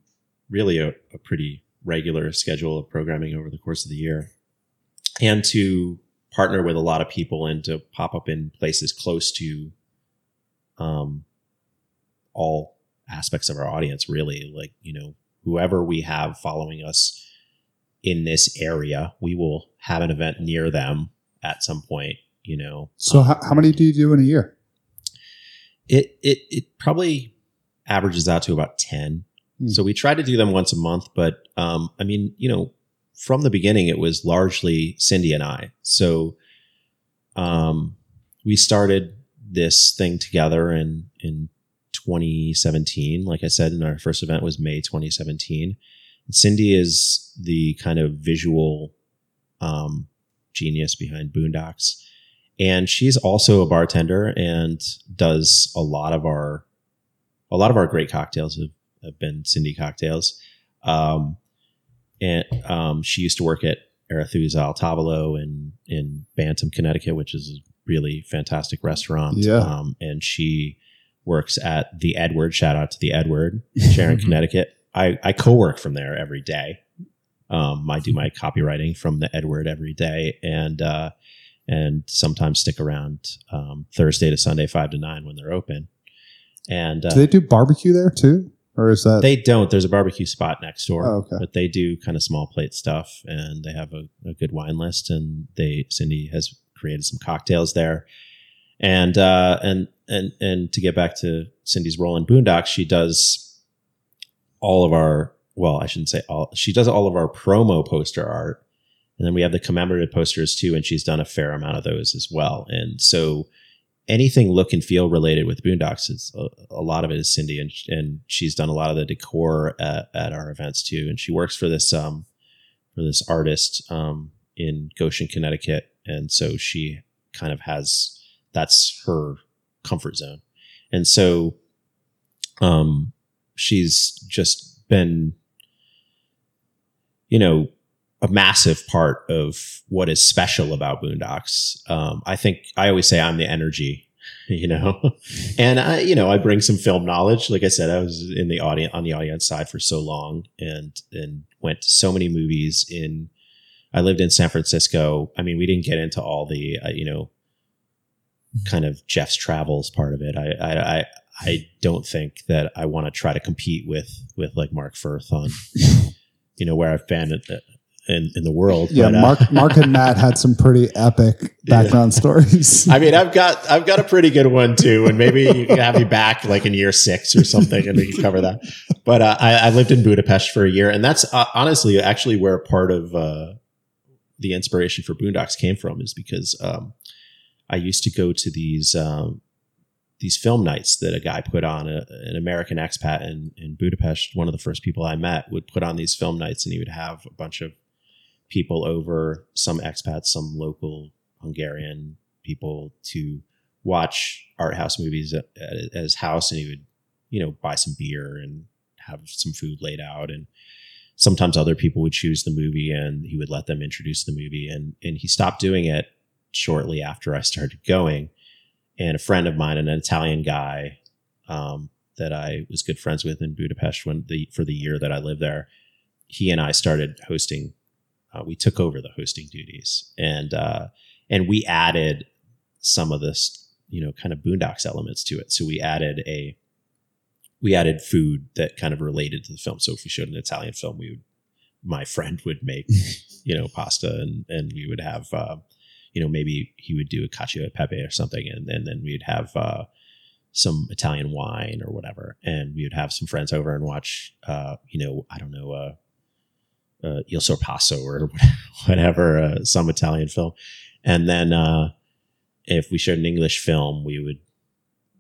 really a, a pretty regular schedule of programming over the course of the year and to partner with a lot of people and to pop up in places close to, um, all aspects of our audience, really. Like, you know, whoever we have following us in this area, we will have an event near them at some point, you know. So, Um, how, how many do you do in a year? it, it, it probably averages out to about 10. Hmm. So we try to do them once a month, but, um, I mean, you know, from the beginning, it was largely Cindy and I. So, um, we started this thing together in, in 2017. Like I said, and our first event was May 2017. Cindy is the kind of visual, um, genius behind Boondocks. And she's also a bartender and does a lot of our, a lot of our great cocktails have, have been Cindy cocktails. Um, and um, she used to work at Arethusa Al Tavolo in in Bantam, Connecticut, which is a really fantastic restaurant. Yeah. Um, and she works at the Edward. Shout out to the Edward, [LAUGHS] Sharon, Connecticut. I I co-work from there every day. Um, I do my copywriting from the Edward every day, and uh, and sometimes stick around um, Thursday to Sunday, five to nine when they're open. And uh, Do they do barbecue there too, or is that they don't. There's a barbecue spot next door, Oh, okay. but they do kind of small plate stuff, and they have a, a good wine list. And they Cindy has created some cocktails there, and uh, and and and to get back to Cindy's role in Boondocks, she does all of our well, I shouldn't say all. She does all of our promo poster art, and then we have the commemorative posters too, and she's done a fair amount of those as well. And so anything look and feel related with Boondocks, is a, a lot of it is Cindy, and and she's done a lot of the decor at, at our events too. And she works for this um for this artist um in Goshen, Connecticut, and so she kind of has that's her comfort zone, and so um she's just been you know a massive part of what is special about Boondocks. Um, I think I always say I'm the energy, [LAUGHS] you know, and I, you know, I bring some film knowledge. Like I said, I was in the audience on the audience side for so long, and and went to so many movies. In I lived in San Francisco. I mean, we didn't get into all the uh, you know, kind of Jeff's travels part of it. I I I, I don't think that I want to try to compete with with like Mark Firth on, you know, where I've been at the in, in the world. Yeah, but, uh, Mark, Mark and Matt had some pretty epic [LAUGHS] background stories. I mean, I've got I've got a pretty good one too, and maybe you can have me [LAUGHS] back like in year six or something, and we can cover that. But uh, I, I lived in Budapest for a year, and that's uh, honestly actually where part of uh, the inspiration for Boondocks came from, is because um, I used to go to these um, these film nights that a guy put on, a, an American expat in in Budapest. One of the first people I met would put on these film nights, and he would have a bunch of people over, some expats, some local Hungarian people to watch art house movies at, at, his house, and he would, you know, buy some beer and have some food laid out, and sometimes other people would choose the movie, and he would let them introduce the movie, and and he stopped doing it shortly after I started going, and a friend of mine, an Italian guy. Um, that I was good friends with in Budapest when the for the year that I lived there, he and I started hosting uh, we took over the hosting duties. And uh, and we added some of this you know kind of boondocks elements to it. So we added a we added food that kind of related to the film. So if we showed an italian film we would my friend would make [LAUGHS] you know pasta and and we would have uh, you know maybe he would do a cacio e pepe or something. And, and then we'd have uh, some Italian wine or whatever, and we would have some friends over and watch, uh, you know, I don't know, uh, Il Sorpasso or [LAUGHS] whatever, uh, some Italian film. And then uh, if we showed an English film, we would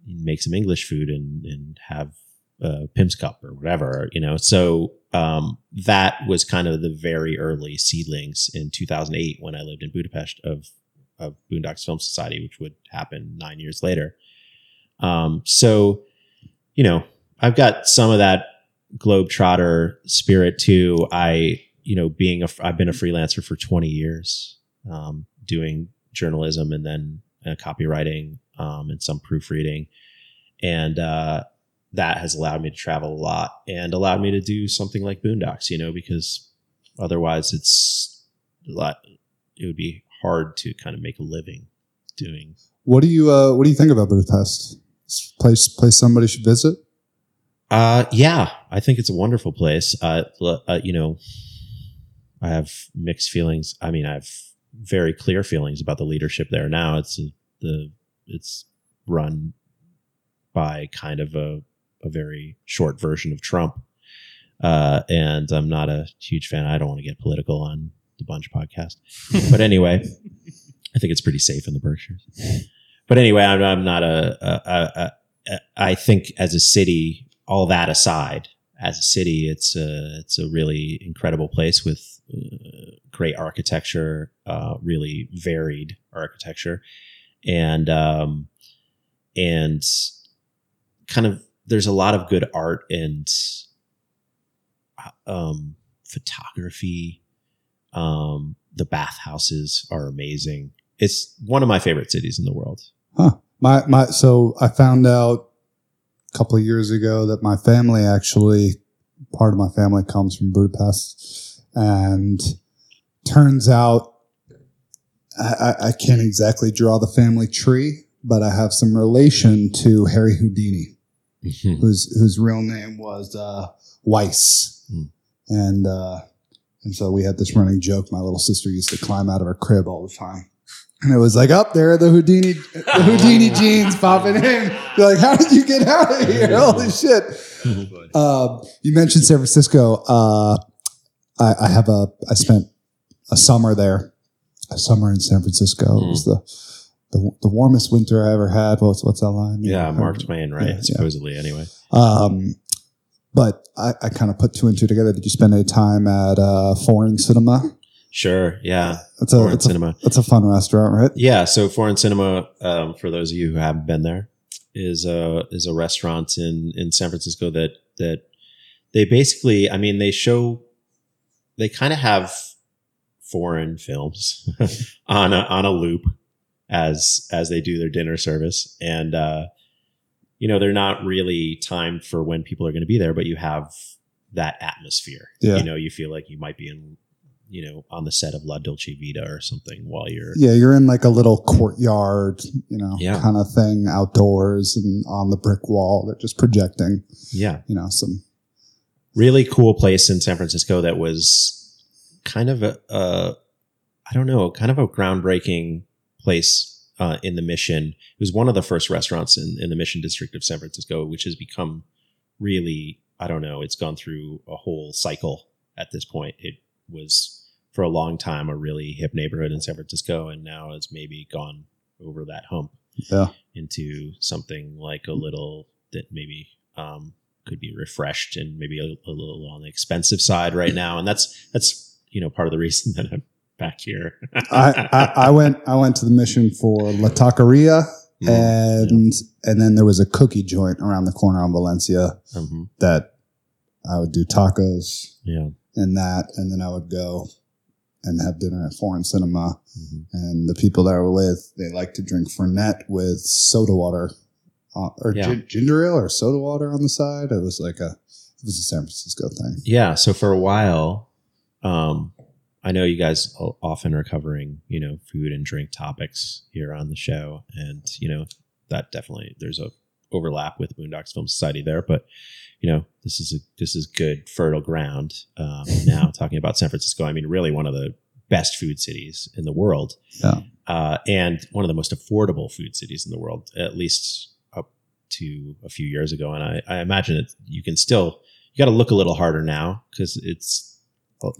make some English food and, and have a Pimm's Cup or whatever, you know. So um, that was kind of the very early seedlings in 2008 when I lived in Budapest of, of Boondocks Film Society, which would happen nine years later. Um, so, you know, I've got some of that globetrotter spirit too. I, you know, being a, I've been a freelancer for 20 years, um, doing journalism and then uh, copywriting, um, and some proofreading. And, uh, that has allowed me to travel a lot and allowed me to do something like Boondocks, you know, because otherwise it's a lot, it would be hard to kind of make a living doing. What do you uh, What do you think about Budapest? Place place somebody should visit. Uh, yeah, I think it's a wonderful place. Uh, uh, you know, I have mixed feelings. I mean, I have very clear feelings about the leadership there now. It's the it's run by kind of a a very short version of Trump, uh, and I'm not a huge fan. I don't want to get political on the Bunch podcast, but [LAUGHS] anyway, I think it's pretty safe in the Berkshires. But anyway, I'm, I'm not a, a, a, a. I think as a city, all that aside, as a city, it's a it's a really incredible place with great architecture, uh, really varied architecture, and um, and kind of there's a lot of good art and um, photography. Um, the bathhouses are amazing. It's one of my favorite cities in the world. Huh. My my. So I found out a couple of years ago that my family actually part of my family comes from Budapest, and turns out I, I can't exactly draw the family tree, but I have some relation to Harry Houdini, whose whose real name was uh, Weiss, Hmm. and uh, and so we had this running joke. My little sister used to climb out of her crib all the time. And it was like, up there, the Houdini, the Houdini [LAUGHS] genes popping in. You're like, how did you get out of here? [LAUGHS] Holy shit. Uh, you mentioned San Francisco. Uh, I, I have a, I spent a summer there, a summer in San Francisco. It was the, the, the warmest winter I ever had. What's, what's that line? Yeah, Mark Twain, right? Yeah, yeah. Supposedly, anyway. Um, but I, I kind of put two and two together. Did you spend any time at uh, Foreign Cinema? Sure. Yeah. It's a, Foreign it's a, cinema. it's a fun restaurant, right? Yeah. So Foreign Cinema, um, for those of you who haven't been there, is a is a restaurant in in San Francisco that that they basically, I mean, they show they kind of have foreign films [LAUGHS] on a on a loop as as they do their dinner service and uh you know they're not really timed for when people are going to be there but you have that atmosphere Yeah. you know you feel like you might be in you know on the set of La Dolce Vita or something while you're Yeah, you're in like a little courtyard, you know, Yeah. kind of thing outdoors and on the brick wall. They're just projecting, yeah you know, some. Really cool place in San Francisco that was kind of a, a I don't know, kind of a groundbreaking place uh, in the Mission. It was one of the first restaurants in, in the Mission District of San Francisco, which has become really, I don't know, it's gone through a whole cycle at this point. It was for a long time a really hip neighborhood in San Francisco, and now it's maybe gone over that hump Yeah. into something like a little that maybe um, could be refreshed and maybe a, a little on the expensive side right now. And that's that's you know part of the reason [LAUGHS] that I'm back here. I, I, I went I went to the mission for La Taqueria Mm, and and then there was a cookie joint around the corner on Valencia mhm, that I would do tacos yeah. and that and then I would go and have dinner at Foreign Cinema mhm. and the people that I were with they like to drink Fernet with soda water uh, or Yeah. gin- ginger ale or soda water on the side. It was like a it was a San Francisco thing. Yeah. So for a while, um, I know you guys often are covering, you know, food and drink topics here on the show, and you know that definitely there's a overlap with Boondocks Film Society there, but you know this is a this is good fertile ground um, [LAUGHS] now talking about San Francisco. I mean, really one of the best food cities in the world, Yeah. uh, and one of the most affordable food cities in the world, at least to a few years ago. And I, I imagine that you can still you got to look a little harder now because it's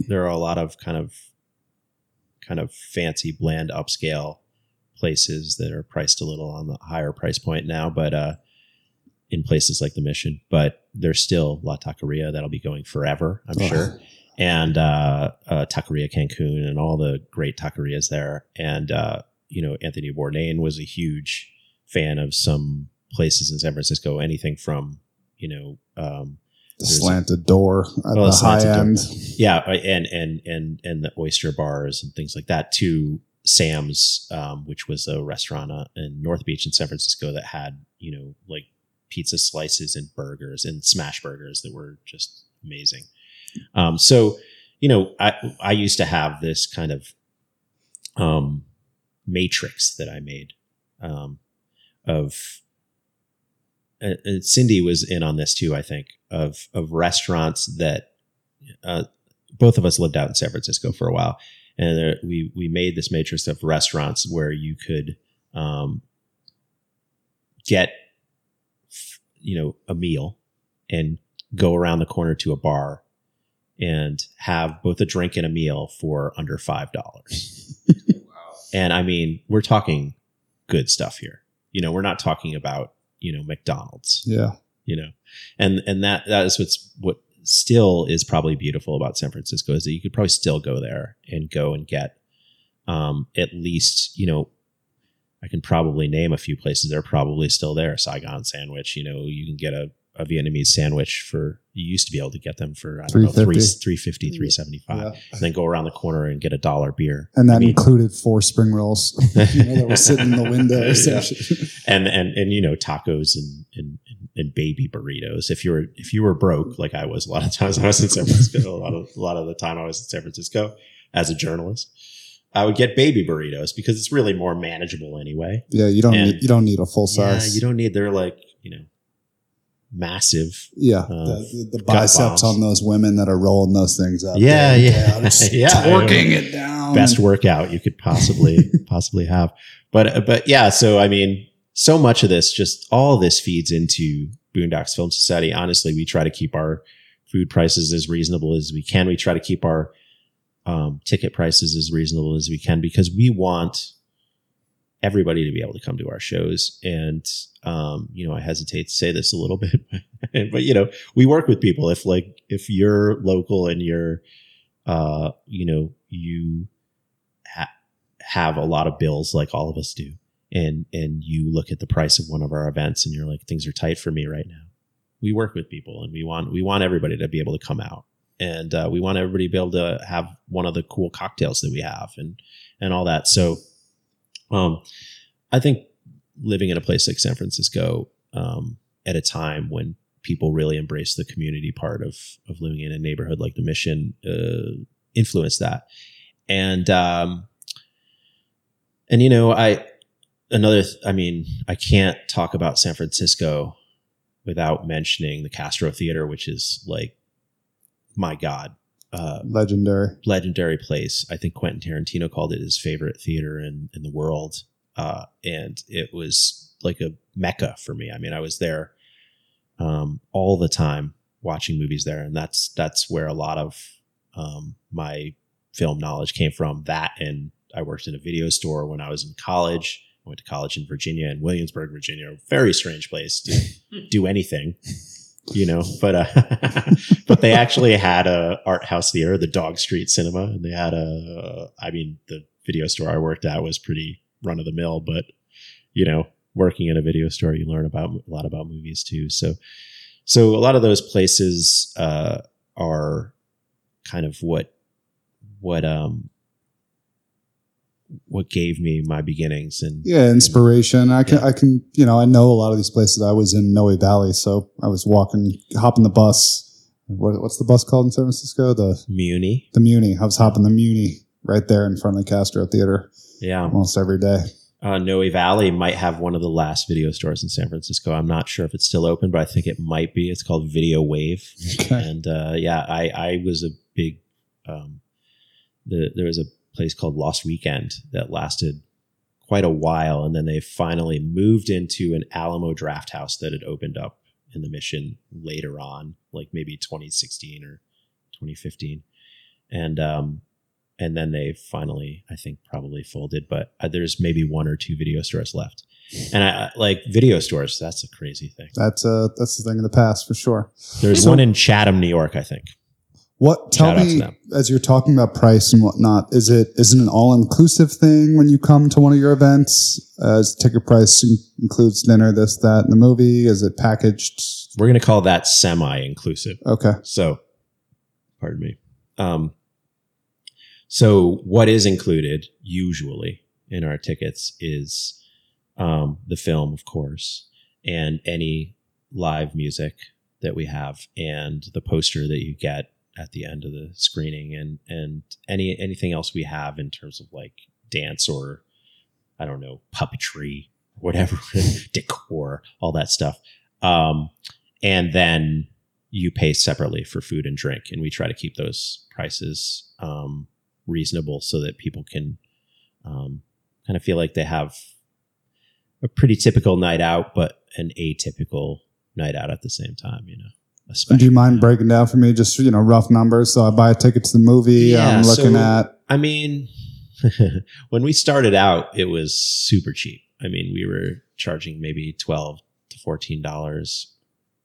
there are a lot of kind of kind of fancy bland upscale places that are priced a little on the higher price point now but uh in places like the mission but there's still la taqueria that'll be going forever i'm Oh. sure and uh, uh taqueria cancun and all the great taquerias there and uh you know anthony bourdain was a huge fan of some places in san francisco anything from you know um The slanted door at Oh, the high door. end. yeah and and and and the oyster bars and things like that to sam's um, which was a restaurant uh, in north beach in san francisco that had you know like pizza slices and burgers and smash burgers that were just amazing um, so you know i i used to have this kind of um matrix that i made um of and, and cindy was in on this too i think of of restaurants that uh, both of us lived out in San Francisco for a while, and there, we we made this matrix of restaurants where you could um, get you know a meal and go around the corner to a bar and have both a drink and a meal for under five dollars. [LAUGHS] And I mean, we're talking good stuff here. You know, we're not talking about you know McDonald's. Yeah. you know? And and that that is what's what still is probably beautiful about san francisco is that you could probably still go there and go and get um at least you know i can probably name a few places that are probably still there. Saigon sandwich you know you can get a, a vietnamese sandwich for you used to be able to get them for i don't know 3 350. 350 375 Yeah. and then go around the corner and get a dollar beer And that I mean- included four spring rolls [LAUGHS] you know, that were sitting in the window. [LAUGHS] Yeah. [LAUGHS] and and and you know tacos and and and baby burritos. If you were if you were broke like I was a lot of times I was in San Francisco a lot of a lot of the time I was in San Francisco as a journalist, I would get baby burritos because it's really more manageable anyway. Yeah, you don't And- need, you don't need a full size. Yeah, size. you don't need they're like you know massive. Yeah, uh, the, the, the biceps bombs. on those women that are rolling those things up. Yeah, yeah. day out, just [LAUGHS] Yeah, twerking know. it down. best workout you could possibly [LAUGHS] possibly have. But but yeah, so I mean, so much of this, just all this feeds into Boondocks Film Society. Honestly, we try to keep our food prices as reasonable as we can. We try to keep our um, ticket prices as reasonable as we can because we want everybody to be able to come to our shows. And um, you know, I hesitate to say this a little [LAUGHS] bit, but you know, we work with people. If like if you're local and you're uh, you know, you ha- have a lot of bills like all of us do, and and you look at the price of one of our events and you're like, things are tight for me right now. We work with people, and we want we want everybody to be able to come out, and uh, we want everybody to be able to have one of the cool cocktails that we have, and and all that. So, um, I think living in a place like San Francisco, um, at a time when people really embrace the community part of of living in a neighborhood like the Mission, uh, influenced that, and um, and you know, I another. th- I mean, I can't talk about San Francisco without mentioning the Castro Theater, which is like, my God, uh, Legendary. legendary place. I think Quentin Tarantino called it his favorite theater in in the world, uh, and it was like a mecca for me. I mean, I was there um, all the time watching movies there, and that's that's where a lot of um, my film knowledge came from. That and I worked in a video store when I was in college. I went to college in Virginia, in Williamsburg, Virginia. A very strange place to [LAUGHS] do anything, you know. But uh, [LAUGHS] but they actually had a art house theater, the Dog Street Cinema, and they had a. I mean, the video store I worked at was pretty run of the mill, but you know, working in a video store, you learn about a lot about movies too. So so a lot of those places uh, are kind of what what um what gave me my beginnings and Yeah, inspiration. I can, I can, you know, I know a lot of these places. I was in Noe Valley, so I was walking, hopping the bus. What, what's the bus called in San Francisco? The Muni. the Muni. I was hopping the Muni right there in front of the Castro Theater Yeah. almost every day. Uh, Noe Valley might have one of the last video stores in San Francisco. I'm not sure if it's still open, but I think it might be. It's called Video Wave. Okay. and uh, yeah, I I was a big. Um, the, there was a place called Lost Weekend that lasted quite a while, and then they finally moved into an Alamo Drafthouse that had opened up in the Mission later on, like maybe 2016 or 2015, and um, and then they finally, I think, probably folded. But uh, there's maybe one or two video stores left, and I like video stores. That's a crazy thing. That's uh that's the thing in the past for sure. There's one in Chatham, New York, I think. What tell me as you're talking about price and whatnot, is it is it an all inclusive thing when you come to one of your events? Uh, ticket price includes dinner, this, that, and the movie? Is it packaged? We're going to call that semi-inclusive. Okay. So, pardon me. Um, so what is included usually in our tickets is um, the film, of course, and any live music that we have, and the poster that you get at the end of the screening, and and any anything else we have in terms of like dance or I don't know puppetry, whatever [LAUGHS] decor, all that stuff. Um, and then you pay separately for food and drink, and we try to keep those prices um, reasonable so that people can um, kind of feel like they have a pretty typical night out, but an atypical night out at the same time. You know, especially. Do you mind breaking down for me just you know rough numbers? So I buy a ticket to the movie. Yeah, I'm looking so- at I mean, [LAUGHS] when we started out, it was super cheap. I mean, we were charging maybe twelve to fourteen dollars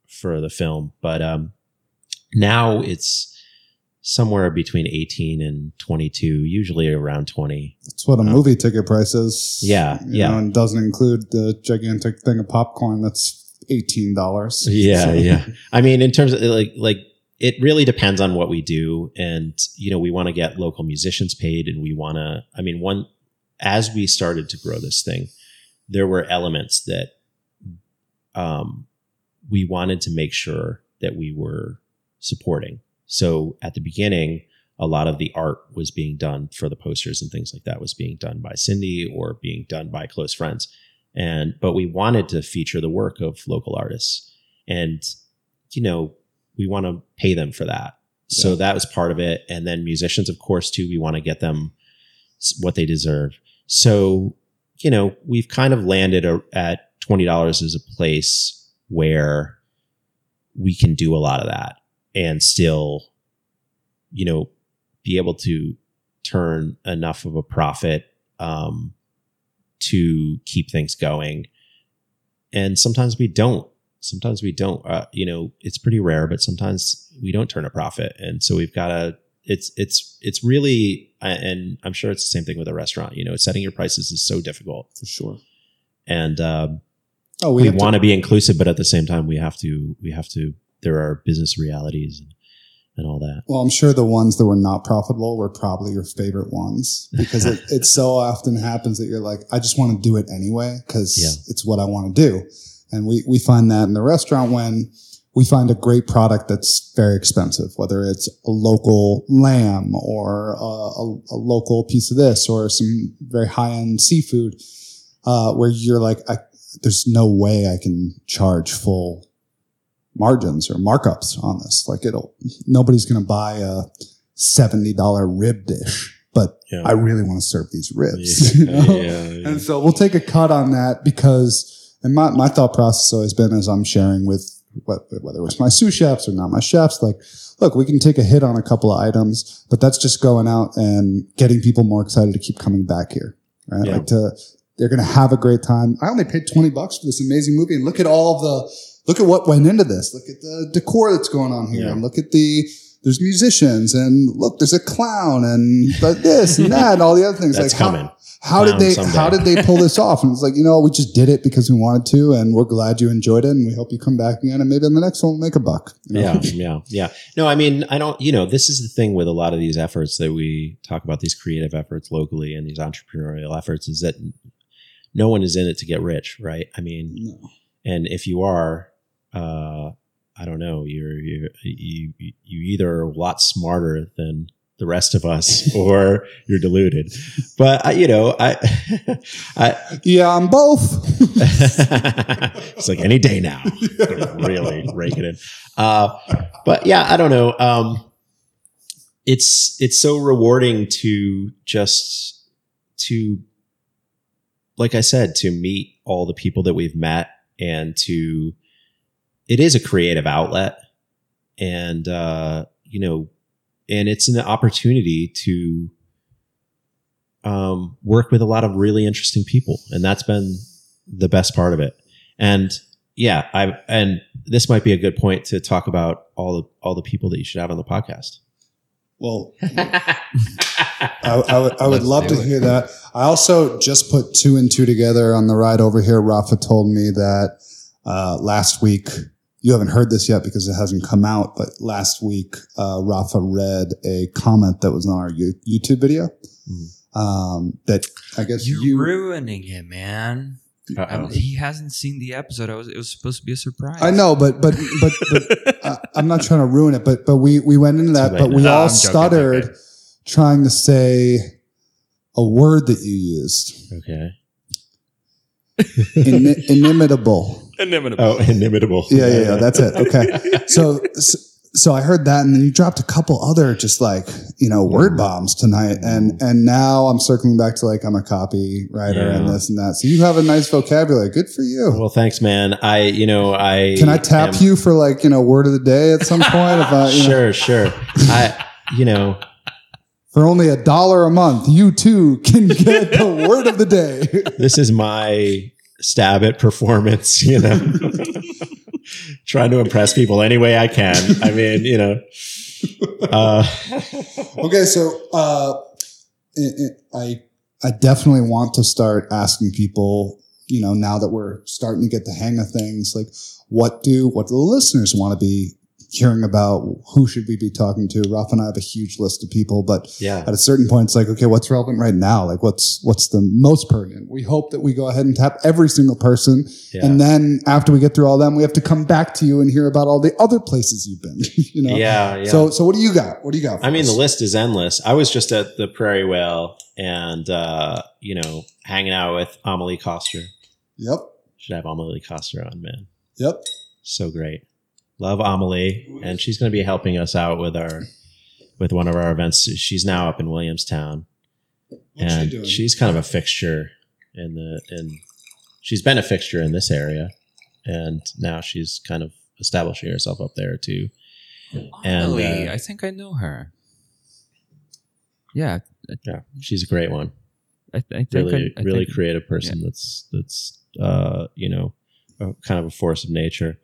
for the film, but um, now it's somewhere between eighteen and twenty-two, usually around twenty. that's what a Uh, movie ticket price is. Yeah, You yeah. know, and doesn't include the gigantic thing of popcorn that's eighteen dollars. Yeah, yeah. [LAUGHS] I mean, in terms of like, like it really depends on what we do, and you know, we want to get local musicians paid, and we want to. I mean, one as we started to grow this thing, there were elements that um, we wanted to make sure that we were supporting. So at the beginning, a lot of the art was being done for the posters and things like that was being done by Cindy or being done by close friends. And but we wanted to feature the work of local artists. And you know, we want to pay them for that. So that was part of it. And then musicians, of course, too, we want to get them what they deserve. So, you know, we've kind of landed a, at $20 as a place where we can do a lot of that and still, you know, be able to turn enough of a profit um, to keep things going. And sometimes we don't. Sometimes we don't. Uh, you know, it's pretty rare, but sometimes we don't turn a profit, and so we've got to. It's it's it's really, and I'm sure it's the same thing with a restaurant. You know, setting your prices is so difficult, for sure. and um, Oh, we, to- want to be inclusive, but at the same time, we have to we have to. There are business realities and, and all that. Well, I'm sure the ones that were not profitable were probably your favorite ones because it, [LAUGHS] it so often happens that you're like, I just want to do it anyway because Yeah. it's what I want to do. And we, we find that in the restaurant when we find a great product that's very expensive, whether it's a local lamb or a, a, a local piece of this or some very high end seafood, uh, where you're like, I, there's no way I can charge full margins or markups on this. Like it'll, nobody's going to buy a seventy dollar rib dish, but Yeah. I really want to serve these ribs. [LAUGHS] you know? yeah, yeah. And so we'll take a cut on that because, and my, my thought process has always been as I'm sharing with whether it's my sous chefs or not my chefs, like, look, we can take a hit on a couple of items, but that's just going out and getting people more excited to keep coming back here, right? Yeah. Like to, they're going to have a great time. I only paid 20 bucks for this amazing movie and look at all the, look at what went into this. Look at the decor that's going on here Yeah. and look at the, there's musicians and look, there's a clown and but [LAUGHS] this and that and all the other things. That's like how- coming. how did they someday. how did they pull this off and it's like you know we just did it because we wanted to and we're glad you enjoyed it and we hope you come back again and maybe on the next one we'll make a buck you know? yeah yeah yeah no i mean i don't you know this is the thing with a lot of these efforts that we talk about these creative efforts locally and these entrepreneurial efforts is that no one is in it to get rich right i mean No. and if you are uh i don't know you're, you're you you either are a lot smarter than the rest of us [LAUGHS] or you're deluded but I, you know i [LAUGHS] i yeah i'm both [LAUGHS] it's like any day now. really rake it in. Uh, but yeah, I don't know. Um, it's it's so rewarding to just to, like I said, to meet all the people that we've met and to. It is a creative outlet, and uh, you know, and it's an opportunity to um, work with a lot of really interesting people, and that's been the best part of it. And yeah, I and this might be a good point to talk about all the all the people that you should have on the podcast. well [LAUGHS] I, I would, I would Let's love to it. hear that i also just put two and two together on the ride over here rafa told me that uh, last week you haven't heard this yet because it hasn't come out but last week uh, rafa read a comment that was on our You- youtube video Mhm. um, that i guess You're you ruining it, man. Uh-oh. He hasn't seen the episode. I was, it was supposed to be a surprise. I know, but but but, but [LAUGHS] uh, I'm not trying to ruin it. But but we we went into that, but we now. all I'm joking, stuttered okay. trying to say a word that you used, Okay. In, inimitable. Inimitable. Oh, inimitable. Yeah, yeah, yeah. That's it. Okay. [LAUGHS] So so I heard that, and then you dropped a couple other just like you know word mm. bombs tonight, and mm. and now I'm circling back to like I'm a copywriter and this and that. So you have a nice vocabulary. Good for you. Well, thanks, man. I, you know, I Can I tap am- you for like you know word of the day at some [LAUGHS] point? If I, you know, Sure, sure. I, you know, For only a dollar a month, you too can get the word of the day. [LAUGHS] this is my stab at performance. [LAUGHS] You know, [LAUGHS] trying to impress people any way I can. I mean, you know, uh, [LAUGHS] okay, so uh, it, it, I I definitely want to start asking people. You know, now that we're starting to get the hang of things, like what do what do the listeners want to be hearing about? Who should we be talking to? Rafa and I have a huge list of people, but yeah. at a certain point, it's like, okay, what's relevant right now? Like, what's what's the most pertinent? We hope that we go ahead and tap every single person, Yeah. and then after we get through all them, we have to come back to you and hear about all the other places you've been. [LAUGHS] you know, Yeah, yeah. So, so what do you got? What do you got? for I mean, us? the list is endless. I was just at the Prairie Whale and, uh, you know, hanging out with Amelie Coster. Yep, Should have Amelie Coster on, man. yep. So great. Love Amelie. And she's going to be helping us out with our, with one of our events. She's now up in Williamstown What's and she doing? she's kind of a fixture in the, in, she's been a fixture in this area. And now she's kind of establishing herself up there too. And, uh, I think I know her. Yeah, Yeah. She's a great one. I, I think really I, I really think- creative person that's that's uh you know a, kind of a force of nature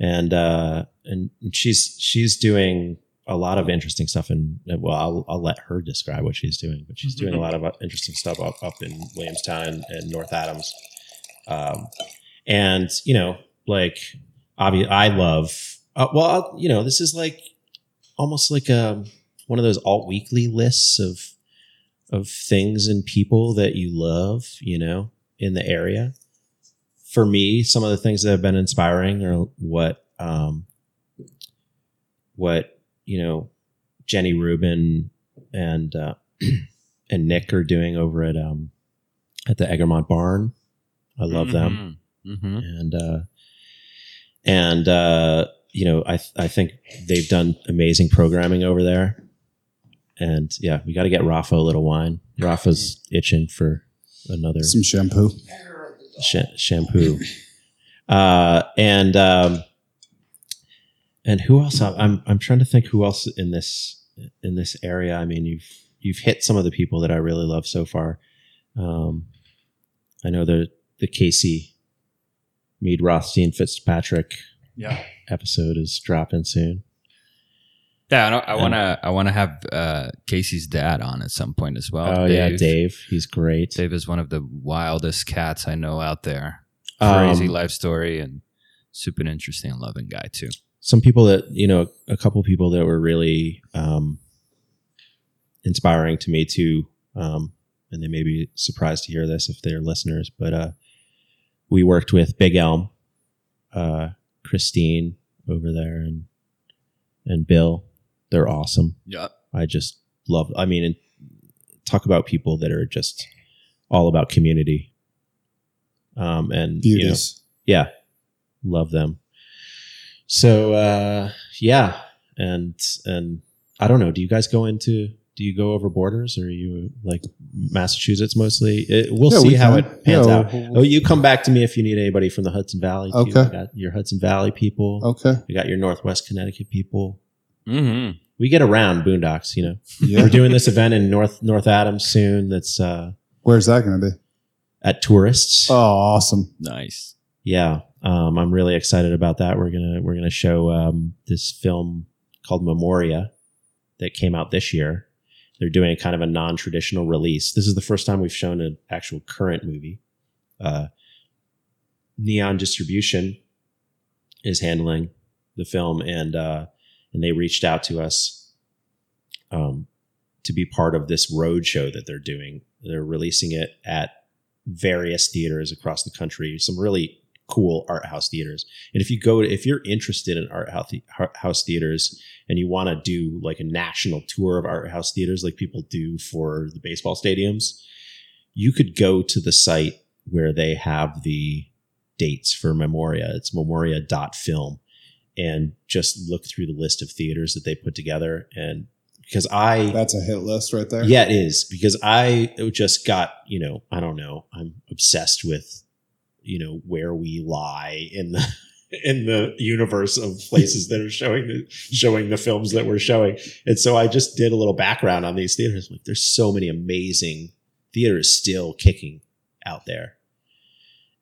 and uh and she's she's doing a lot of interesting stuff and well I'll, I'll let her describe what she's doing but she's doing a [LAUGHS] lot of uh, interesting stuff up, up in williamstown and, and north adams um and you know like obvi- i love uh, well I'll- you know this is like almost like a one of those alt weekly lists of of things and people that you love, you know, in the area. For me, some of the things that have been inspiring are what um what, you know, Jenny Rubin and uh [CLEARS THROAT] and Nick are doing over at um at the Egremont Barn. I love them Mhm. and uh, and uh, you know I I think they've done amazing programming over there. and yeah, we got to get Rafa a little wine. Rafa's itching for another Some shampoo. Sh- shampoo. Uh, and um, and who else? I'm I'm trying to think who else in this in this area. I mean, you've you've hit some of the people that I really love so far. Um, I know the the Casey Mead Rothstein Fitzpatrick Yeah. episode is dropping soon. Yeah, I, don't- I want to. I want to have uh, Casey's dad on at some point as well. oh yeah, Dave, he's great. Dave is one of the wildest cats I know out there. Um, Crazy life story and super interesting and loving guy too. some people that you know a couple people that were really um, inspiring to me too um, and they may be surprised to hear this if they're listeners but uh, we worked with big elm uh, christine over there and and bill they're awesome Yeah. i just love i mean and talk about people that are just all about community um, and you know, yeah love them so uh yeah and and i don't know do you guys go into do you go over borders or are you like massachusetts mostly it, we'll Yeah, see we how can. it pans Yeah, out we'll- oh you come back to me if you need anybody from the hudson valley too. Okay. We got your hudson valley people Okay. You got your northwest connecticut people Mm-hmm. We get around boondocks you know Yeah. we're doing this event in north north adams soon that's uh Where's that going to be? at tourists Oh, awesome. Nice. yeah um, i'm really excited about that we're gonna we're gonna show um, this film called memoria that came out this year they're doing a kind of a non-traditional release this is the first time we've shown an actual current movie uh, neon distribution is handling the film and uh, and they reached out to us um, to be part of this road show that they're doing. They're releasing it at various theaters across the country some really cool art house theaters. And if you go to, if you're interested in art house theaters and you want to do like a national tour of art house theaters like people do for the baseball stadiums you could go to the site where they have the dates for memoria. It's memoria.film and just look through the list of theaters that they put together and because i That's a hit list right there. yeah, it is because I just got, you know, I don't know. I'm obsessed with, you know, where we lie in the [LAUGHS] in the universe of places that are showing the showing the films that we're showing. And so I just did a little background on these theaters. Like there's so many amazing theaters still kicking out there.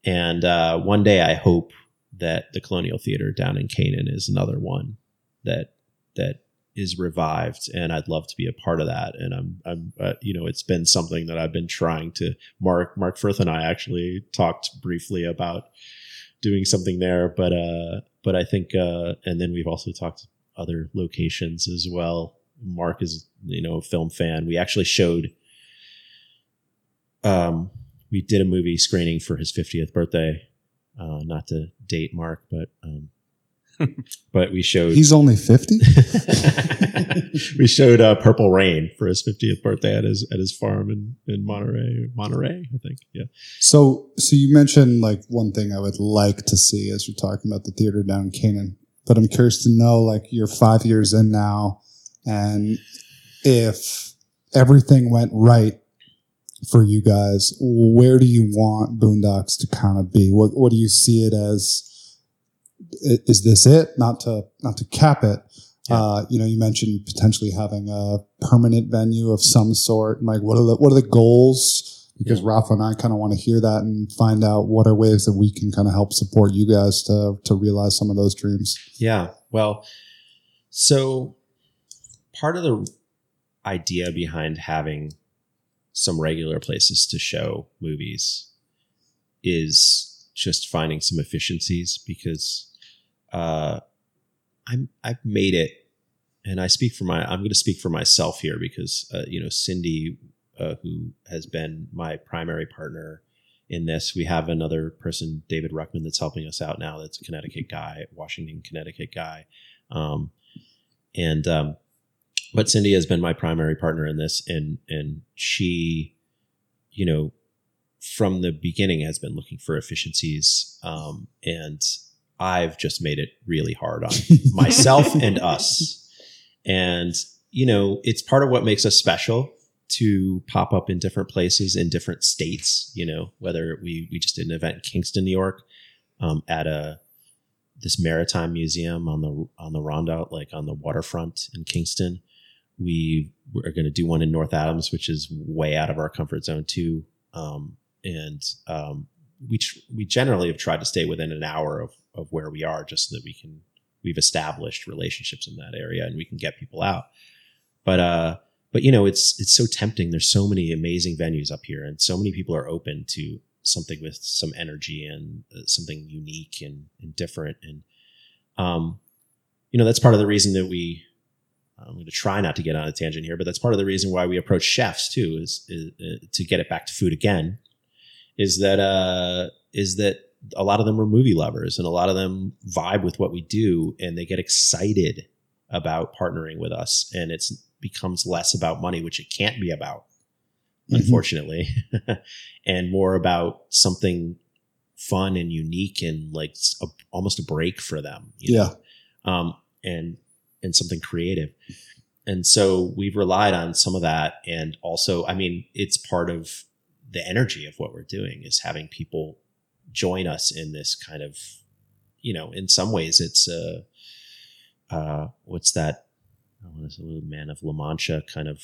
And uh, one day I hope that the Colonial Theater down in Canaan is another one that that is revived and I'd love to be a part of that. And I'm I'm uh, you know it's been something that I've been trying to Mark Mark Firth and I actually talked briefly about doing something there but uh but I think uh and then we've also talked other locations as well. Mark is you know a film fan. We actually showed um we did a movie screening for his 50th birthday uh not to date Mark but um but we showed He's only 50? [LAUGHS] we showed uh, Purple Rain for his 50th birthday at his at his farm in in Monterey, Monterey, I think. Yeah. So, so you mentioned like one thing I would like to see as you're talking about the theater down in Canaan, but I'm curious to know like you're five years in now, and if everything went right for you guys, where do you want Boondocks to kind of be? What what do you see it as? Is this it? Not to not to cap it. Yeah. Uh, you know, you mentioned potentially having a permanent venue of some sort. And like, what are the what are the goals? Because Rafa and I kind of want to hear that and find out what are ways that we can kind of help support you guys to to realize some of those dreams. Yeah. Well, so part of the idea behind having some regular places to show movies is just finding some efficiencies because uh, I'm I've made it, and I speak for my I'm going to speak for myself here because uh, you know Cindy, uh, who has been my primary partner in this, we have another person, David Ruckman, that's helping us out now. That's a Connecticut guy, Washington, Connecticut guy, um, and um, but Cindy has been my primary partner in this, and and she, you know, from the beginning has been looking for efficiencies, um, and I've just made it really hard on [LAUGHS] myself and us. And you know, it's part of what makes us special to pop up in different places in different states. You know, whether we we just did an event in Kingston, New York, um, at a this maritime museum on the on the Rondout, like on the waterfront in Kingston. We are going to do one in North Adams, which is way out of our comfort zone too. Um, and um, we tr- we generally have tried to stay within an hour of of where we are, just so that we can we've established relationships in that area and we can get people out. But uh, but you know, it's it's so tempting. There's so many amazing venues up here, and so many people are open to something with some energy and uh, something unique and, and different. And um, you know, that's part of the reason that we. I'm going to try not to get on a tangent here, but that's part of the reason why we approach chefs too, is, is uh, to get it back to food again. Is that uh, is that a lot of them are movie lovers and a lot of them vibe with what we do and they get excited about partnering with us and it becomes less about money which it can't be about mm-hmm. unfortunately [LAUGHS] and more about something fun and unique and like a, almost a break for them yeah know? um, and and something creative and so we've relied on some of that and also i mean it's part of the energy of what we're doing is having people join us in this kind of, you know, in some ways it's a, uh, uh, what's that? I want to say man of La Mancha kind of,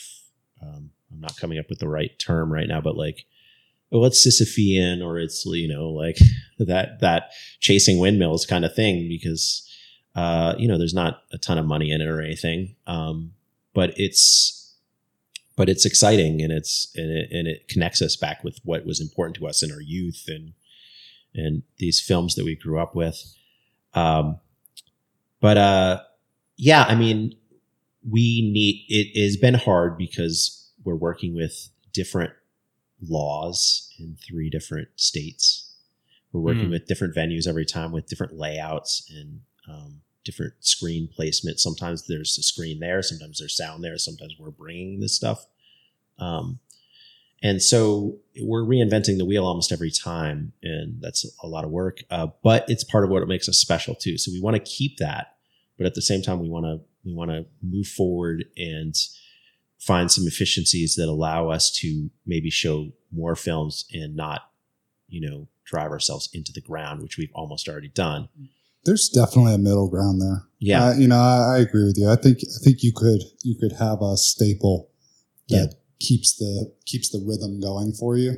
um, I'm not coming up with the right term right now, but like, well, it's Sisyphean or it's, you know, like [LAUGHS] that, that chasing windmills kind of thing because, uh, you know, there's not a ton of money in it or anything. Um, but it's, but it's exciting and it's, and it, and it connects us back with what was important to us in our youth and, and these films that we grew up with. Um, but uh, yeah, I mean, we need it has been hard because we're working with different laws in three different states. We're working mm. with different venues every time with different layouts and um, different screen placement. Sometimes there's a screen there, sometimes there's sound there, sometimes we're bringing this stuff. Um, and so we're reinventing the wheel almost every time. And that's a lot of work. Uh, but it's part of what makes us special too. So we want to keep that. But at the same time, we want to, we want to move forward and find some efficiencies that allow us to maybe show more films and not, you know, drive ourselves into the ground, which we've almost already done. There's definitely a middle ground there. Yeah. Uh, you know, I, I, agree with you. I think, I think you could, you could have a staple that yeah keeps the keeps the rhythm going for you.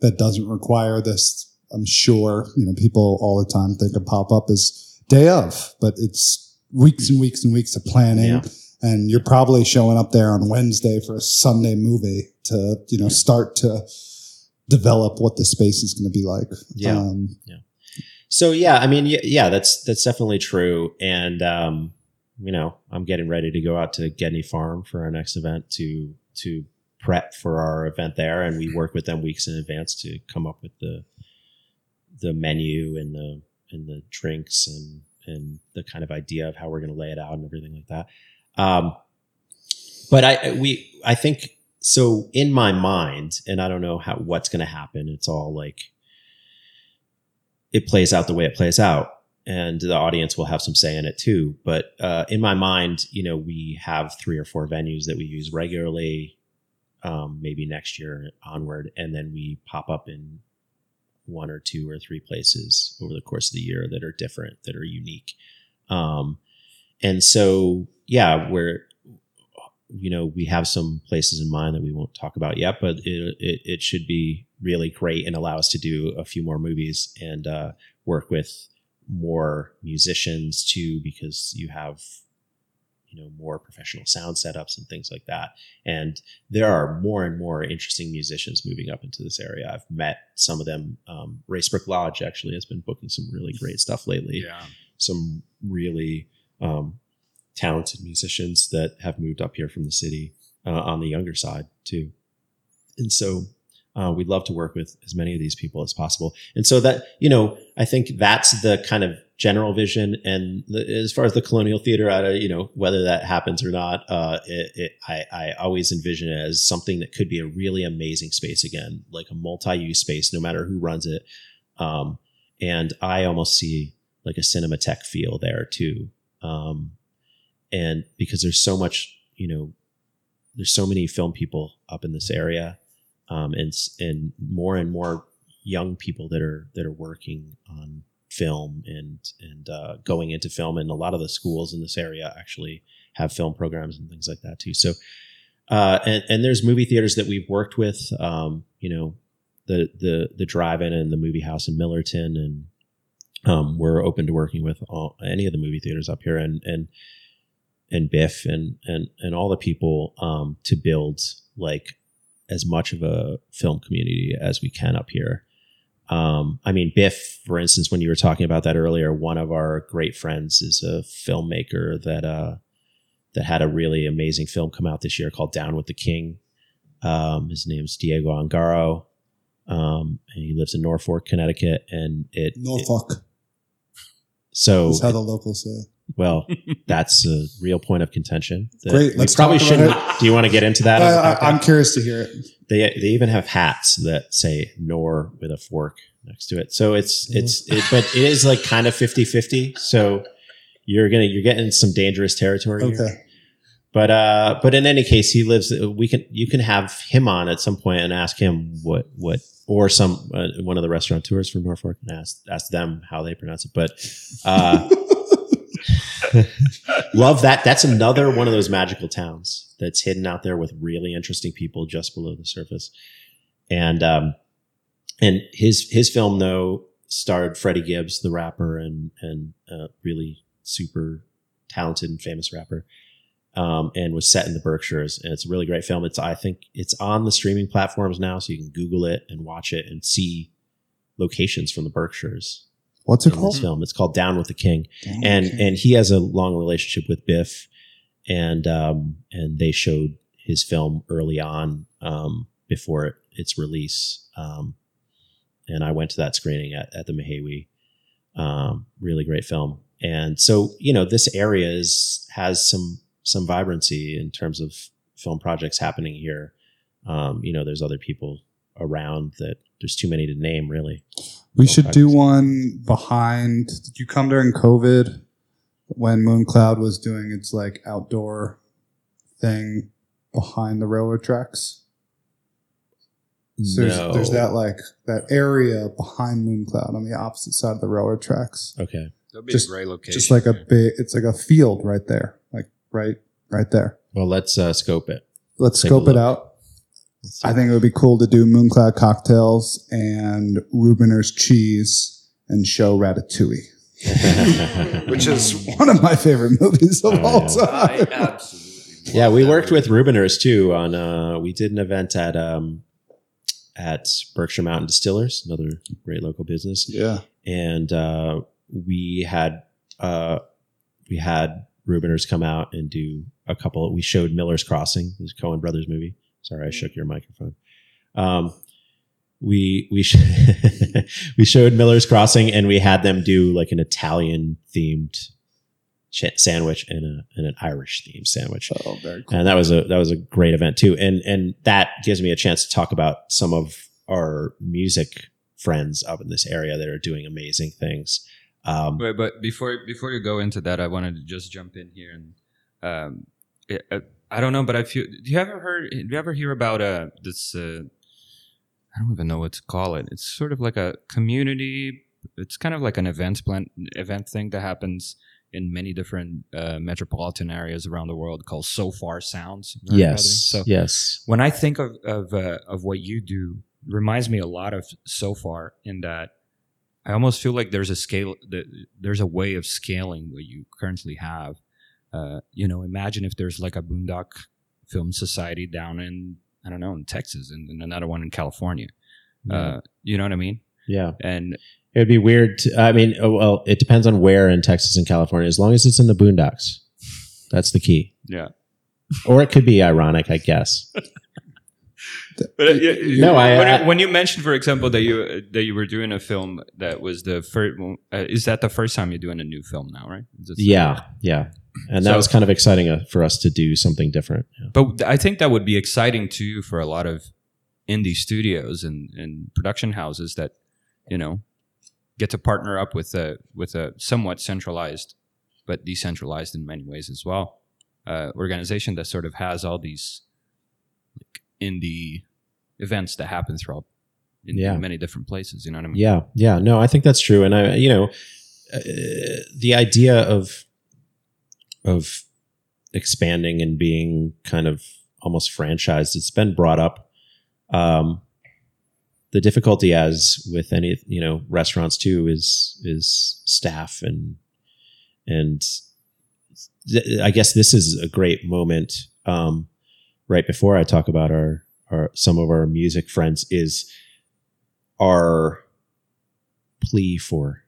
That doesn't require this. I'm sure you know people all the time think a pop up is day of, but it's weeks and weeks and weeks of planning. Yeah. And you're probably showing up there on Wednesday for a Sunday movie to you know start to develop what the space is going to be like. Yeah. Um, yeah. So yeah, I mean, yeah, that's that's definitely true. And um, you know, I'm getting ready to go out to Gedney Farm for our next event to to prep for our event there, and we work with them weeks in advance to come up with the the menu and the and the drinks and and the kind of idea of how we're going to lay it out and everything like that. Um, but I we I think so in my mind, and I don't know how what's going to happen. It's all like it plays out the way it plays out and the audience will have some say in it too. But uh, in my mind, you know, we have three or four venues that we use regularly um, maybe next year onward, and then we pop up in one or two or three places over the course of the year that are different, that are unique. Um, and so, yeah, we're you know we have some places in mind that we won't talk about yet, but it it, it should be really great and allow us to do a few more movies and uh, work with more musicians too, because you have you know more professional sound setups and things like that. And there are more and more interesting musicians moving up into this area. I've met some of them. Um, racebrook lodge actually has been booking some really great stuff lately. Yeah. Some really um, talented musicians that have moved up here from the city uh, on the younger side too. And so uh, we'd love to work with as many of these people as possible and so that you know i think that's the kind of general vision. And the, as far as the colonial theater, I you know whether that happens or not, uh, it, it, I, I always envision it as something that could be a really amazing space again, like a multi-use space, no matter who runs it. Um, and I almost see like a cinematheque feel there too. Um, and because there's so much, you know, there's so many film people up in this area, um, and and more and more young people that are that are working on film and and uh, going into film, and a lot of the schools in this area actually have film programs and things like that too. So, uh, and and there's movie theaters that we've worked with, um, you know, the the the drive-in and the movie house in Millerton, and um, we're open to working with all, any of the movie theaters up here, and and and Biff and and and all the people um, to build like as much of a film community as we can up here. Um, I mean, Biff, for instance, when you were talking about that earlier, one of our great friends is a filmmaker that uh, that had a really amazing film come out this year called Down with the King. Um, his name's Diego Ongaro. Um, and he lives in Norfolk, Connecticut, and it, it Norfolk. so That's how the locals say. Well, that's a real point of contention. that Great, we let's probably talk about shouldn't. Do you want to get into that? on the I, I, podcast? I'm curious to hear it. they they even have hats that say "nor" with a fork next to it. So it's it's it, but it is like kind of 50-50. So you're gonna you're getting some dangerous territory. here. Okay. But uh, but in any case, he lives. We can you can have him on at some point and ask him what what or some uh, one of the restaurateurs from Norfolk and ask ask them how they pronounce it. But uh, [LAUGHS] love that. That's another one of those magical towns that's hidden out there with really interesting people just below the surface. And um, and his his film though starred Freddie Gibbs, the rapper, and and really super talented and famous rapper um, and was set in the Berkshires. And it's a really great film. It's I think it's on the streaming platforms now, so you can Google it and watch it and see locations from the Berkshires What's it called? film. It's called Down with the King, Damn, and and he has a long relationship with Biff, and um, and they showed his film early on um, before it, its release. Um, and I went to that screening at, at the Mahaiwe. Um, really great film. And so, you know, this area is, has some, some vibrancy in terms of film projects happening here. Um, you know, there's other people around that there's too many to name really. we film should do projects. one behind. Did you come during COVID when Mooncloud was doing its like outdoor thing behind the railroad tracks? So there's, No. there's that like that area behind Mooncloud on the opposite side of the railroad tracks. Okay. That'd be Just- a great location. Just like a big, it's like a field right there, like right, right there. Well, let's uh, scope it. Let's Take a scope it out. I think it would be cool to do Mooncloud cocktails and Rubiner's cheese and show Ratatouille, [LAUGHS] which is one of my favorite movies of Oh, all yeah. time. absolutely. Yeah, we worked with Rubiners too on uh we did an event at um at Berkshire Mountain Distillers, another great local business. Yeah. And uh we had uh we had Rubiners come out and do a couple we showed Miller's Crossing, this Coen Brothers movie. Sorry, I shook your microphone. Um we we sh- [LAUGHS] we showed Miller's Crossing and we had them do like an Italian themed ch- sandwich and a and an Irish themed sandwich Oh, very cool. and that was a that was a great event too and and that gives me a chance to talk about some of our music friends up in this area that are doing amazing things um Wait, but before before you go into that, I wanted to just jump in here and um, it, uh, I don't know, but I feel. Do you ever heard? Do you ever hear about uh this? Uh, I don't even know what to call it. It's sort of like a community. It's kind of like an event plan event thing that happens in many different uh, metropolitan areas around the world called Sofar Sounds. You about? So yes when I think of of uh, of what you do, it reminds me a lot of so far in that I almost feel like there's a scale there's a way of scaling what you currently have. Uh, you know, imagine if there's like a Boondock Film Society down in I don't know in Texas and, and another one in California. Uh, you know what I mean? yeah. And it would be weird to, i mean oh, well it depends on where in texas and california. As long as it's in the boondocks that's the key. Yeah, or it could be ironic i guess [LAUGHS] But, uh, No, I- when, I- when you mentioned, for example, that you that you were doing a film that was the first, uh, is that the first time you're doing a new film now, right? Yeah yeah and that So- was kind of exciting uh, for us to do something different yeah. But I think that would be exciting too for a lot of indie studios and, and production houses that you know get to partner up with a with a somewhat centralized but decentralized in many ways as well uh, organization that sort of has all these indie events that happen throughout in Yeah. many different places. You know what I mean? Yeah, yeah. No, I think that's true. And I, you know, uh, the idea of of expanding and being kind of almost franchised, it's been brought up. Um, the difficulty, as with any you know restaurants too, is is staff and and th- I guess this is a great moment. Um, right before I talk about our our some of our music friends is our plea for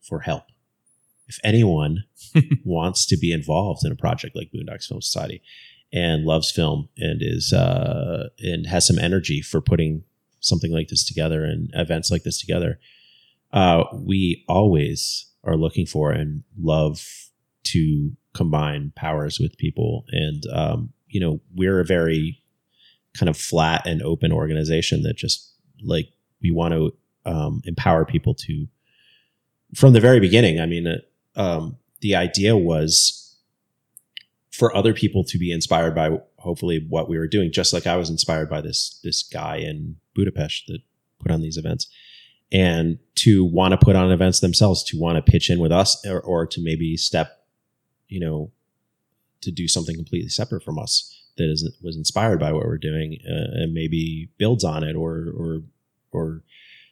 for help. If anyone [LAUGHS] wants to be involved in a project like Boondocks Film Society and loves film and is uh, and has some energy for putting something like this together and events like this together, uh, we always are looking for and love to combine powers with people. And um, you know, we're a very kind of flat and open organization that just like we want to um, empower people to from the very beginning i mean uh, um, the idea was for other people to be inspired by hopefully what we were doing just like i was inspired by this this guy in budapest that put on these events and to want to put on events themselves to want to pitch in with us or, or to maybe step you know to do something completely separate from us that is was inspired by what we're doing uh, and maybe builds on it or or or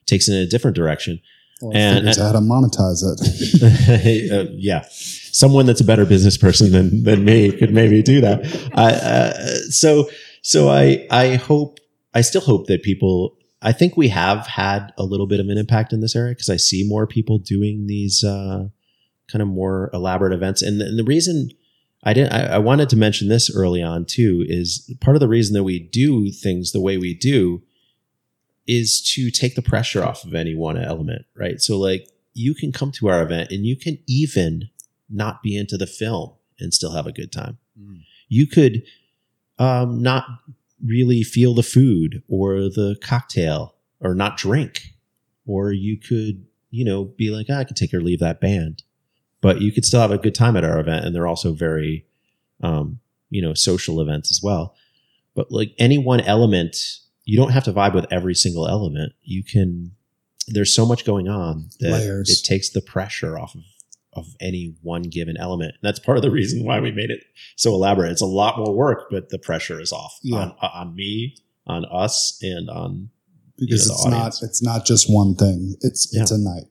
takes it in a different direction. Or And- figures out how to monetize it. [LAUGHS] Uh, yeah, someone that's a better business person than than me could maybe do that. I, uh, so so I I hope I still hope that people. I think we have had a little bit of an impact in this area because I see more people doing these uh, kind of more elaborate events, and, and the reason. I didn't. I, I wanted to mention this early on too. Is part of the reason that we do things the way we do is to take the pressure off of any one element, right? So like you can come to our event and you can even not be into the film and still have a good time. Mm. You could um, not really feel the food or the cocktail or not drink, or you could, you know, be like, "Ah, I could take or leave that band, but you could still have a good time at our event. And they're also very, um, you know, social events as well. But like any one element, you don't have to vibe with every single element. You can, there's so much going on that Layers. it takes the pressure off of, of any one given element. And that's part of the reason why we made it so elaborate. It's a lot more work, but the pressure is off Yeah. on, on me, on us, and on, because the it's audience. not it's not just one thing. It's it's a night.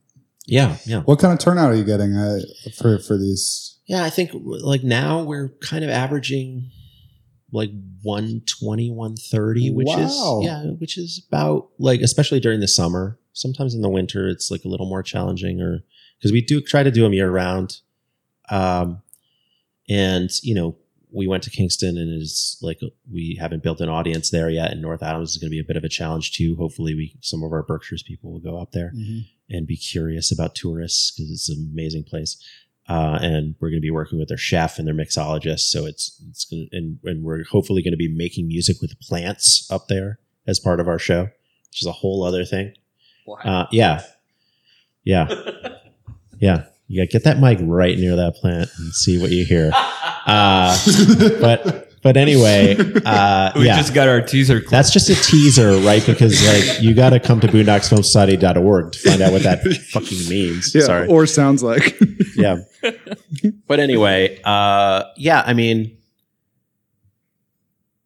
Yeah, yeah. What kind of turnout are you getting uh, for for these? Yeah, I think like now we're kind of averaging like 120, 130, which Wow. is yeah, which is about like especially during the summer. Sometimes in the winter it's like a little more challenging or because we do try to do them year round. Um and you know, we went to Kingston and it's like we haven't built an audience there yet and North Adams is going to be a bit of a challenge too. Hopefully we some of our Berkshires people will go up there and be curious about tourists because it's an amazing place. Uh, and we're going to be working with their chef and their mixologist. So it's, it's going to, and, and we're hopefully going to be making music with plants up there as part of our show, which is a whole other thing. Uh, yeah. Yeah. [LAUGHS] Yeah. You got get that mic right near that plant and see what you hear. [LAUGHS] Uh, [LAUGHS] but, but anyway, uh, We yeah. just got our teaser. clip. That's just a teaser, right? Because like you got to come to boondocksfilmsociety.org to find out what that [LAUGHS] fucking means. Yeah, Sorry. or sounds like. [LAUGHS] yeah. But anyway, uh, yeah. I mean,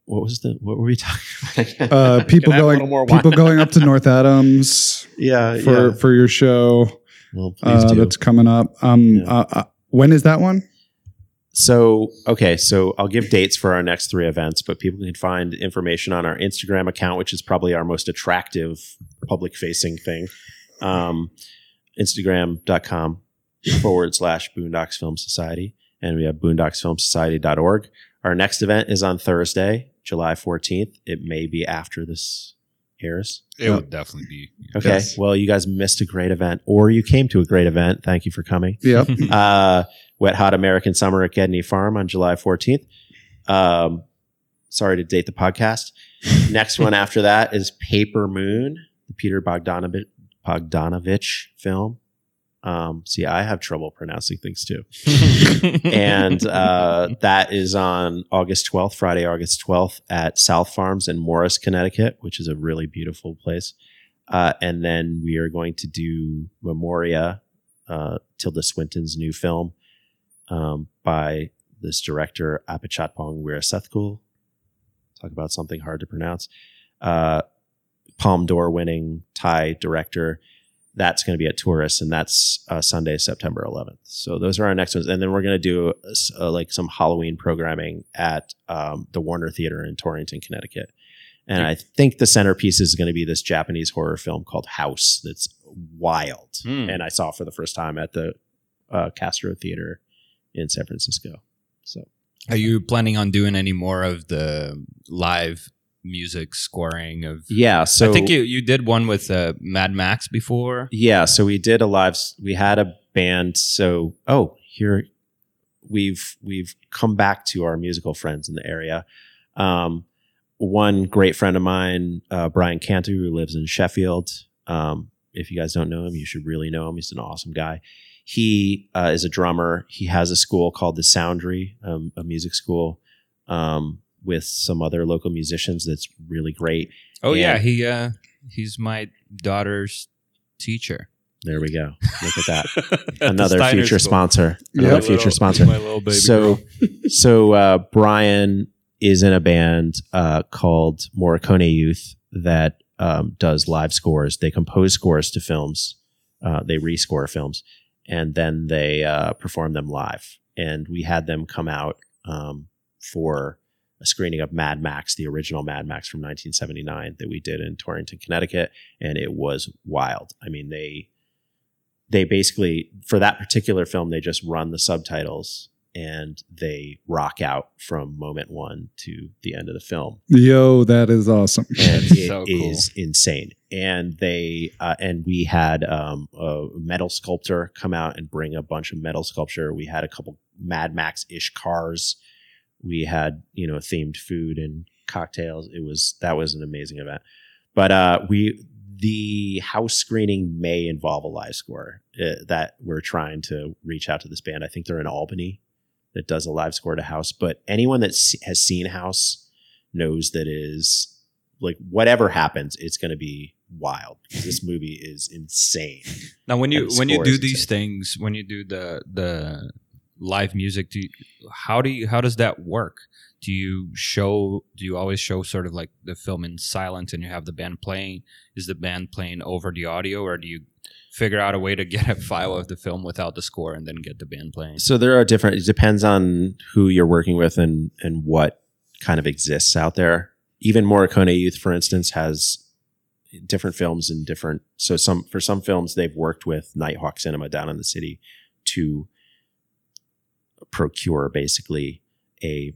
what was the what were we talking about? Uh, people Can I have a going more people going up to North Adams yeah, for yeah. for your show Well, please uh, do. that's coming up. Um, Yeah. uh, uh, when is that one? So, okay, so I'll give dates for our next three events, but people can find information on our Instagram account, which is probably our most attractive public facing thing. Um, Instagram.com forward slash Boondocks Film Society. And we have boondocksfilmsociety.org. Our next event is on Thursday, July 14th. It may be after this airs. it would definitely be. Okay. Yes. Well, you guys missed a great event, or you came to a great event. Thank you for coming Yep. [LAUGHS] uh, Wet Hot American Summer at Gedney Farm on July 14th. Um, sorry to date the podcast. [LAUGHS] Next one after that is Paper Moon, the Peter Bogdanovich, Bogdanovich film Um, see, I have trouble pronouncing things too. [LAUGHS] and uh, [LAUGHS] that is on August 12th, Friday, August 12th at South Farms in Morris, Connecticut, which is a really beautiful place. Uh, and then we are going to do Memoria, uh, Tilda Swinton's new film um, by this director, Apichatpong Weerasethakul. Talk about something hard to pronounce. Uh, Palme d'Or winning Thai director that's going to be at Tourist, and that's uh, Sunday, September 11th. So those are our next ones, and then we're going to do uh, like some Halloween programming at um, the Warner Theater in Torrington, Connecticut. And I think the centerpiece is going to be this Japanese horror film called House. That's wild, Hmm. and I saw for the first time at the uh, Castro Theater in San Francisco. So Are you planning on doing any more of the live music scoring of? yeah, so I think you you did one with uh, Mad Max before. Yeah, so we did a live. We had a band. So oh, here we've we've come back to our musical friends in the area. Um, one great friend of mine, uh, Brian Cantor, who lives in Sheffield. Um, if you guys don't know him, you should really know him. He's an awesome guy. He uh, is a drummer. He has a school called the Soundry, um, a music school, um, with some other local musicians. That's really great. Oh yeah, Yeah. he uh, he's my daughter's teacher. There we go. Look at that. [LAUGHS] Another future School. sponsor. Another My future little- sponsor. My little baby so, girl. [LAUGHS] so uh, Brian is in a band uh, called Morricone Youth that um, does live scores. They compose scores to films. Uh, they rescore films, and then they uh, perform them live. And we had them come out um, for a screening of Mad Max, the original Mad Max from 1979 that we did in Torrington, Connecticut, and it was wild. I mean, they they basically for that particular film they just run the subtitles and they rock out from moment one to the end of the film Yo, that is awesome. and [LAUGHS] it is So cool. insane and they uh, and we had um, a metal sculptor come out and bring a bunch of metal sculpture we had a couple mad max-ish cars we had you know themed food and cocktails. It was that was an amazing event. But uh we the house screening may involve a live score uh, that we're trying to reach out to this band. I think they're in albany that does a live score to house. But anyone that has seen house knows that is like whatever happens it's going to be wild. [LAUGHS] This movie is insane. Now, when you when you do these insane. things, when you do the the live music, do you, how do you how does that work? Do you show? Do you always show sort of like the film in silence, and you have the band playing? Is the band playing over the audio, or do you figure out a way to get a file of the film without the score and then get the band playing? so there are different it depends on who you're working with and and what kind of exists out there even Morricone Youth for instance has different films and different so some for some films they've worked with Nitehawk Cinema down in the city to procure basically a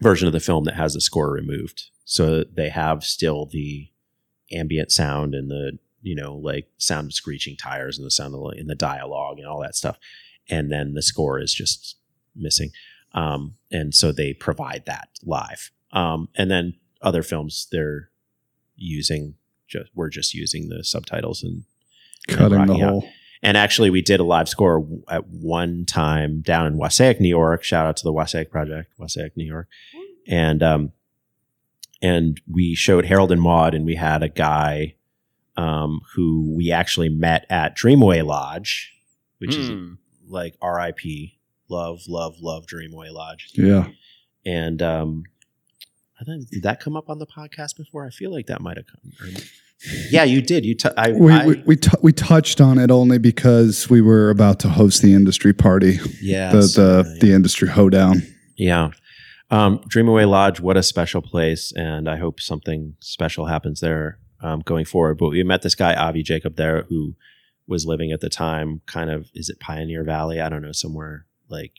version of the film that has the score removed. So they have still the ambient sound and the you know like sound of screeching tires and the sound of the, in the dialogue and all that stuff. And then the score is just missing. Um, and so they provide that live. Um, and then other films they're using just we're just using the subtitles and Cutting the whole out. Hole. and actually, we did a live score at one time down in Wassaic, New York. Shout out to the Wassaic Project, Wassaic, New York. And um, and we showed Harold and Maude, and we had a guy um, who we actually met at Dreamaway Lodge, which is Hmm. like R.I.P. Love, love, love Dreamaway Lodge. Yeah. And um, I think did that come up on the podcast before? I feel like that might have come. or- yeah, you did. You, t- I, We I- we we, t- we touched on it only because we were about to host the industry party, yeah, the the the industry hoedown. Yeah. Um, Dreamaway Lodge, what a special place. And I hope something special happens there um, going forward. But we met this guy, Avi Jacob, there who was living at the time, kind of, is it Pioneer Valley? I don't know, somewhere like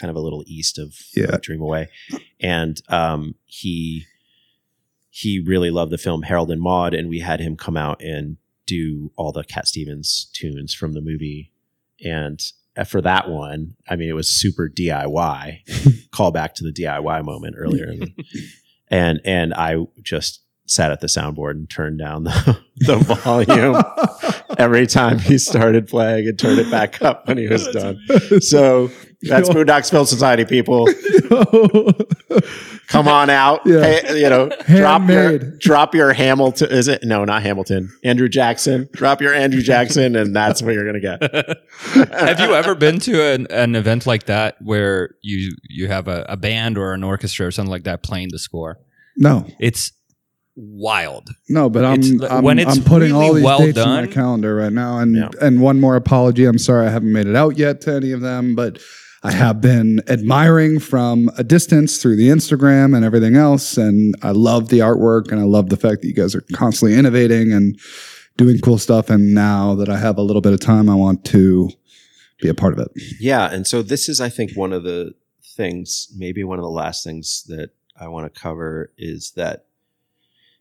kind of a little east of Yeah. Dreamaway. And um, he he really loved the film Harold and Maude, and we had him come out and do all the Cat Stevens tunes from the movie. And uh, for that one, I mean, it was super DIY. [LAUGHS] Call back to the DIY moment earlier, [LAUGHS] and and I just sat at the soundboard and turned down the, [LAUGHS] the volume every time he started playing and turned it back up when he was done. So that's Boondocks Film Society people. Come on out. Yeah. Hey, you know, drop your drop your Hamilton. Is it no, not Hamilton. Andrew Jackson. Drop your Andrew Jackson, and that's what you're gonna get. [LAUGHS] Have you ever been to an, an event like that where you you have a, a band or an orchestra or something like that playing the score? no, It's wild. no, but I'm It's- I'm, when it's I'm putting all these well dates in my calendar right now, and Yeah. and one more apology. I'm sorry I haven't made it out yet to any of them, but I have been admiring from a distance through the Instagram and everything else, and I love the artwork and I love the fact that you guys are constantly innovating and doing cool stuff. And now that I have a little bit of time, I want to be a part of it. Yeah, and so this is, I think, one of the things, maybe one of the last things that I want to cover is that,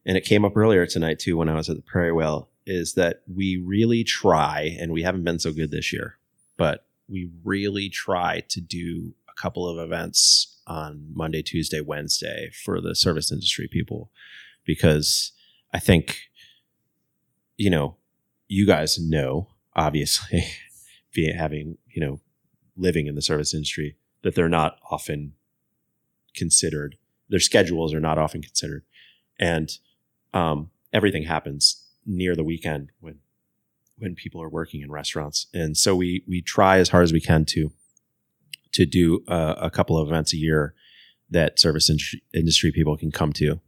and it came up earlier tonight too when I was at the Prairie Well, is that we really try, and we haven't been so good this year, but we really try to do a couple of events on Monday, Tuesday, Wednesday for the service industry people, because I think, you know, you guys know, obviously, [LAUGHS] being having you know living in the service industry that they're not often considered their schedules are not often considered. And um, everything happens near the weekend when when people are working in restaurants and so we we try as hard as we can to to do uh, a couple of events a year that service industry, industry people can come to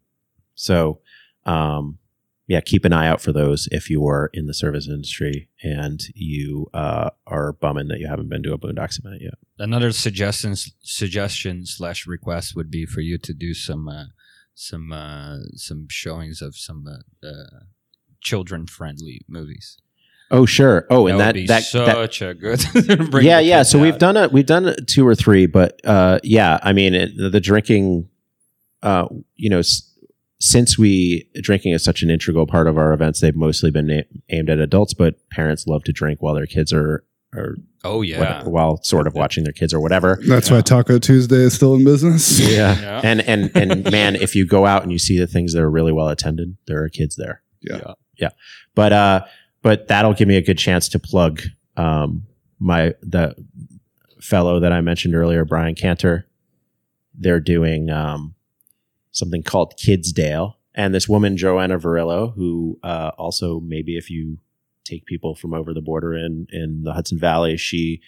so um, yeah, keep an eye out for those if you are in the service industry and you uh, are bumming that you haven't been to a Boondocks event yet. Another suggestions suggestion slash request would be for you to do some uh, some uh, some showings of some uh, children friendly movies. Oh, sure. Oh, and that, that would be that, that such a good. [LAUGHS] bring yeah, yeah. kids So we've done a we've done two or three, but uh, yeah, I mean it, the, the drinking. Uh, you know, s- since we drinking is such an integral part of our events, they've mostly been na- aimed at adults, but parents love to drink while their kids are are Oh yeah. what- while sort of watching their kids or whatever. That's why Taco Tuesday is still in business. [LAUGHS] Yeah. Yeah. And and and man, if you go out and you see the things that are really well attended, there are kids there. Yeah. Yeah. Yeah. But uh but that'll give me a good chance to plug um my the fellow that I mentioned earlier, Brian Cantor. They're doing um something called Kidsdale. And this woman, Joanna Varillo, who uh also maybe if you take people from over the border in in the Hudson Valley, she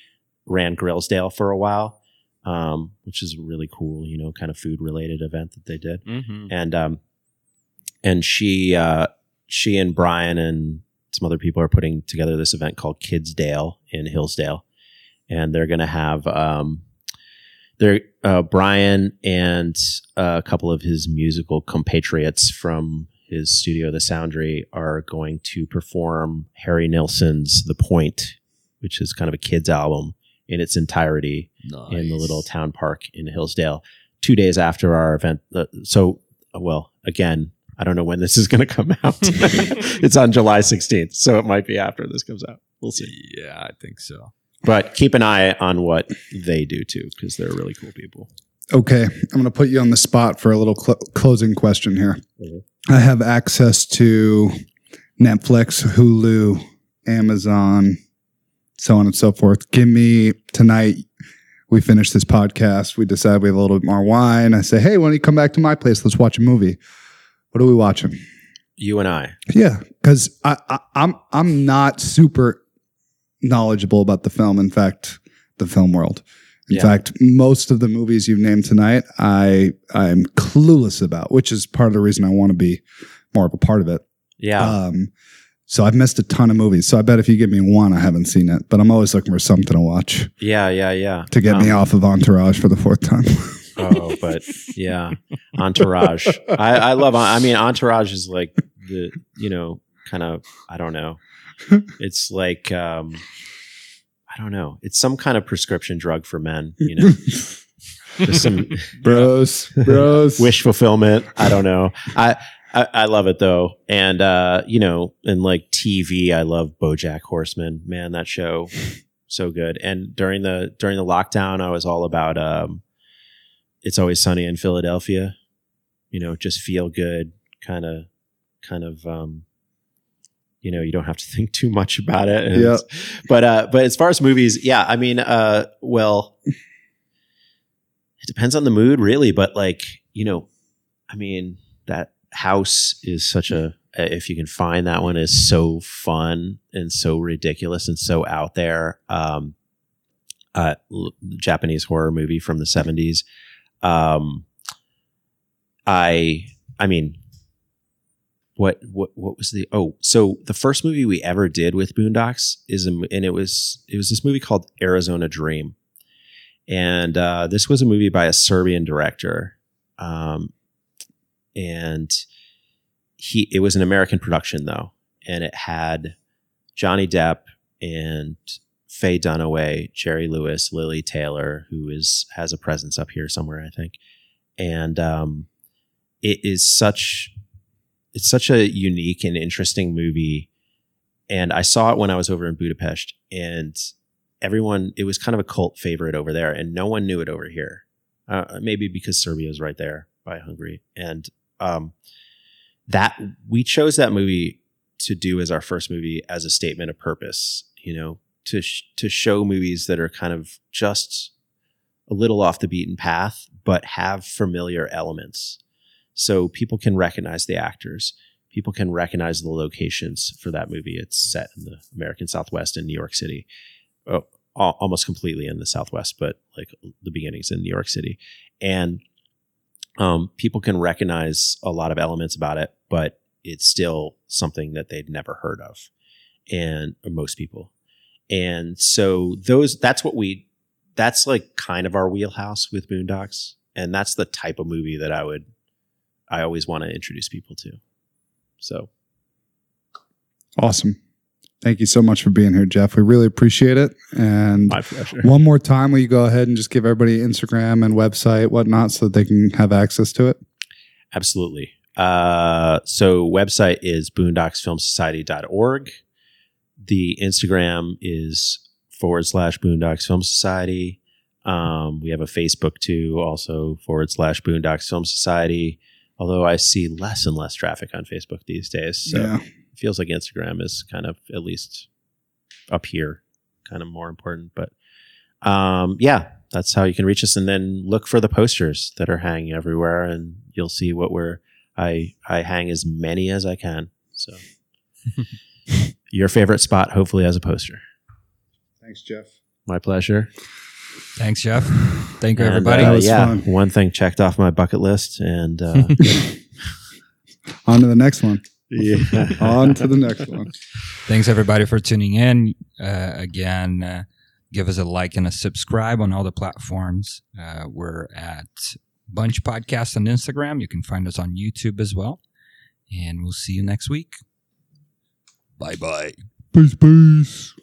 ran Grillsdale for a while um, which is a really cool, you know, kind of food related event that they did. Mm-hmm. And um, and she uh, she and Brian and some other people are putting together this event called Kidsdale in Hillsdale, and they're going to have um, they're uh, Brian and a couple of his musical compatriots from his studio, The Soundry, are going to perform Harry Nilsson's "The Point," which is kind of a kids album in its entirety in the little town park in Hillsdale two days after our event. Uh, so, well, again, I don't know when this is going to come out. [LAUGHS] it's on July 16th, so it might be after this comes out. We'll see. Yeah, I think so. But keep an eye on what they do too, because they're really cool people. Okay, I'm going to put you on the spot for a little cl- closing question here. Mhm. I have access to Netflix, Hulu, Amazon, so on and so forth. Give me tonight. We finish this podcast. We decide we have a little bit more wine. I say, hey, why don't you come back to my place? Let's watch a movie. What are we watching? You and I. Yeah, because I, I, I'm I'm not super knowledgeable about the film. In fact, the film world. In Yeah. fact, most of the movies you've named tonight, I I'm clueless about, which is part of the reason I want to be more of a part of it. Yeah. Um, so I've missed a ton of movies. So I bet if you give me one, I haven't seen it. But I'm always looking for something to watch yeah. Yeah. Yeah. to get me Um, off of Entourage for the fourth time. [LAUGHS] Oh, [LAUGHS] but yeah, Entourage. I, I love. I mean, Entourage is like the you know kind of. I don't know. It's like um, I don't know. It's some kind of prescription drug for men. You know, [LAUGHS] There's some bros, bros. wish fulfillment. I don't know. I, I I love it though, and uh, you know, and like TV, I love BoJack Horseman. Man, that show so good. And during the during the lockdown, I was all about um, it's always sunny in Philadelphia. You know, just feel good, kind of kind of um, you know you don't have to [LAUGHS] think too much about it. And- Yeah. But uh, but as far as movies, yeah, I mean, uh, well, it depends on the mood, really. But like you know, I mean, that house is such a if you can find that one is so fun and so ridiculous and so out there. Um, uh, Japanese horror movie from the seventies. Um, I I mean, what what what was the oh so the first movie we ever did with Boondocks is a, and it was it was this movie called Arizona Dream, and uh, this was a movie by a Serbian director, um, and he it was an American production though, and it had Johnny Depp and Faye Dunaway, Jerry Lewis, Lili Taylor, who is has a presence up here somewhere, I think, and um, it is such it's such a unique and interesting movie. And I saw it when I was over in Budapest, and everyone it was kind of a cult favorite over there, and no one knew it over here. Uh, maybe because Serbia is right there by Hungary, and um, that we chose that movie to do as our first movie as a statement of purpose. You know, to sh- to show movies that are kind of just a little off the beaten path, but have familiar elements. So people can recognize the actors. People can recognize the locations for that movie. It's set in the american southwest in new york city. Oh, almost completely in the southwest but like the beginnings in new york city. And um, people can recognize a lot of elements about it but it's still something that they'd never heard of. And most people and so those that's what we that's like kind of our wheelhouse with boondocks and that's the type of movie that i would I always want to introduce people to. So Awesome. Thank you so much for being here, Jeff. We really appreciate it. And my pleasure. one more time, will you go ahead and just give everybody Instagram and website, whatnot, so that they can have access to it? Absolutely. Uh, so website is boondocksfilmsociety.org. The Instagram is forward slash boondocks film society. Um, we have a Facebook too, also forward slash boondocks film society. Although I see less and less traffic on Facebook these days. So yeah. it feels like Instagram is kind of at least up here, kind of more important. But um, yeah, that's how you can reach us. And then look for the posters that are hanging everywhere, and you'll see what we're. I I hang as many as I can. So [LAUGHS] your favorite spot, hopefully, as a poster. Thanks, Jeff. My pleasure. Thanks, Jeff. Thank you, And, everybody. That uh, was yeah, fun. one thing checked off my bucket list, and uh, [LAUGHS] On to the next one. yeah, On to the next one. Thanks, everybody, for tuning in. Uh, again, uh, give us a like and a subscribe on all the platforms. Uh, we're at Bunch Podcast on Instagram. You can find us on YouTube as well. And we'll see you next week. Bye bye. Peace, peace.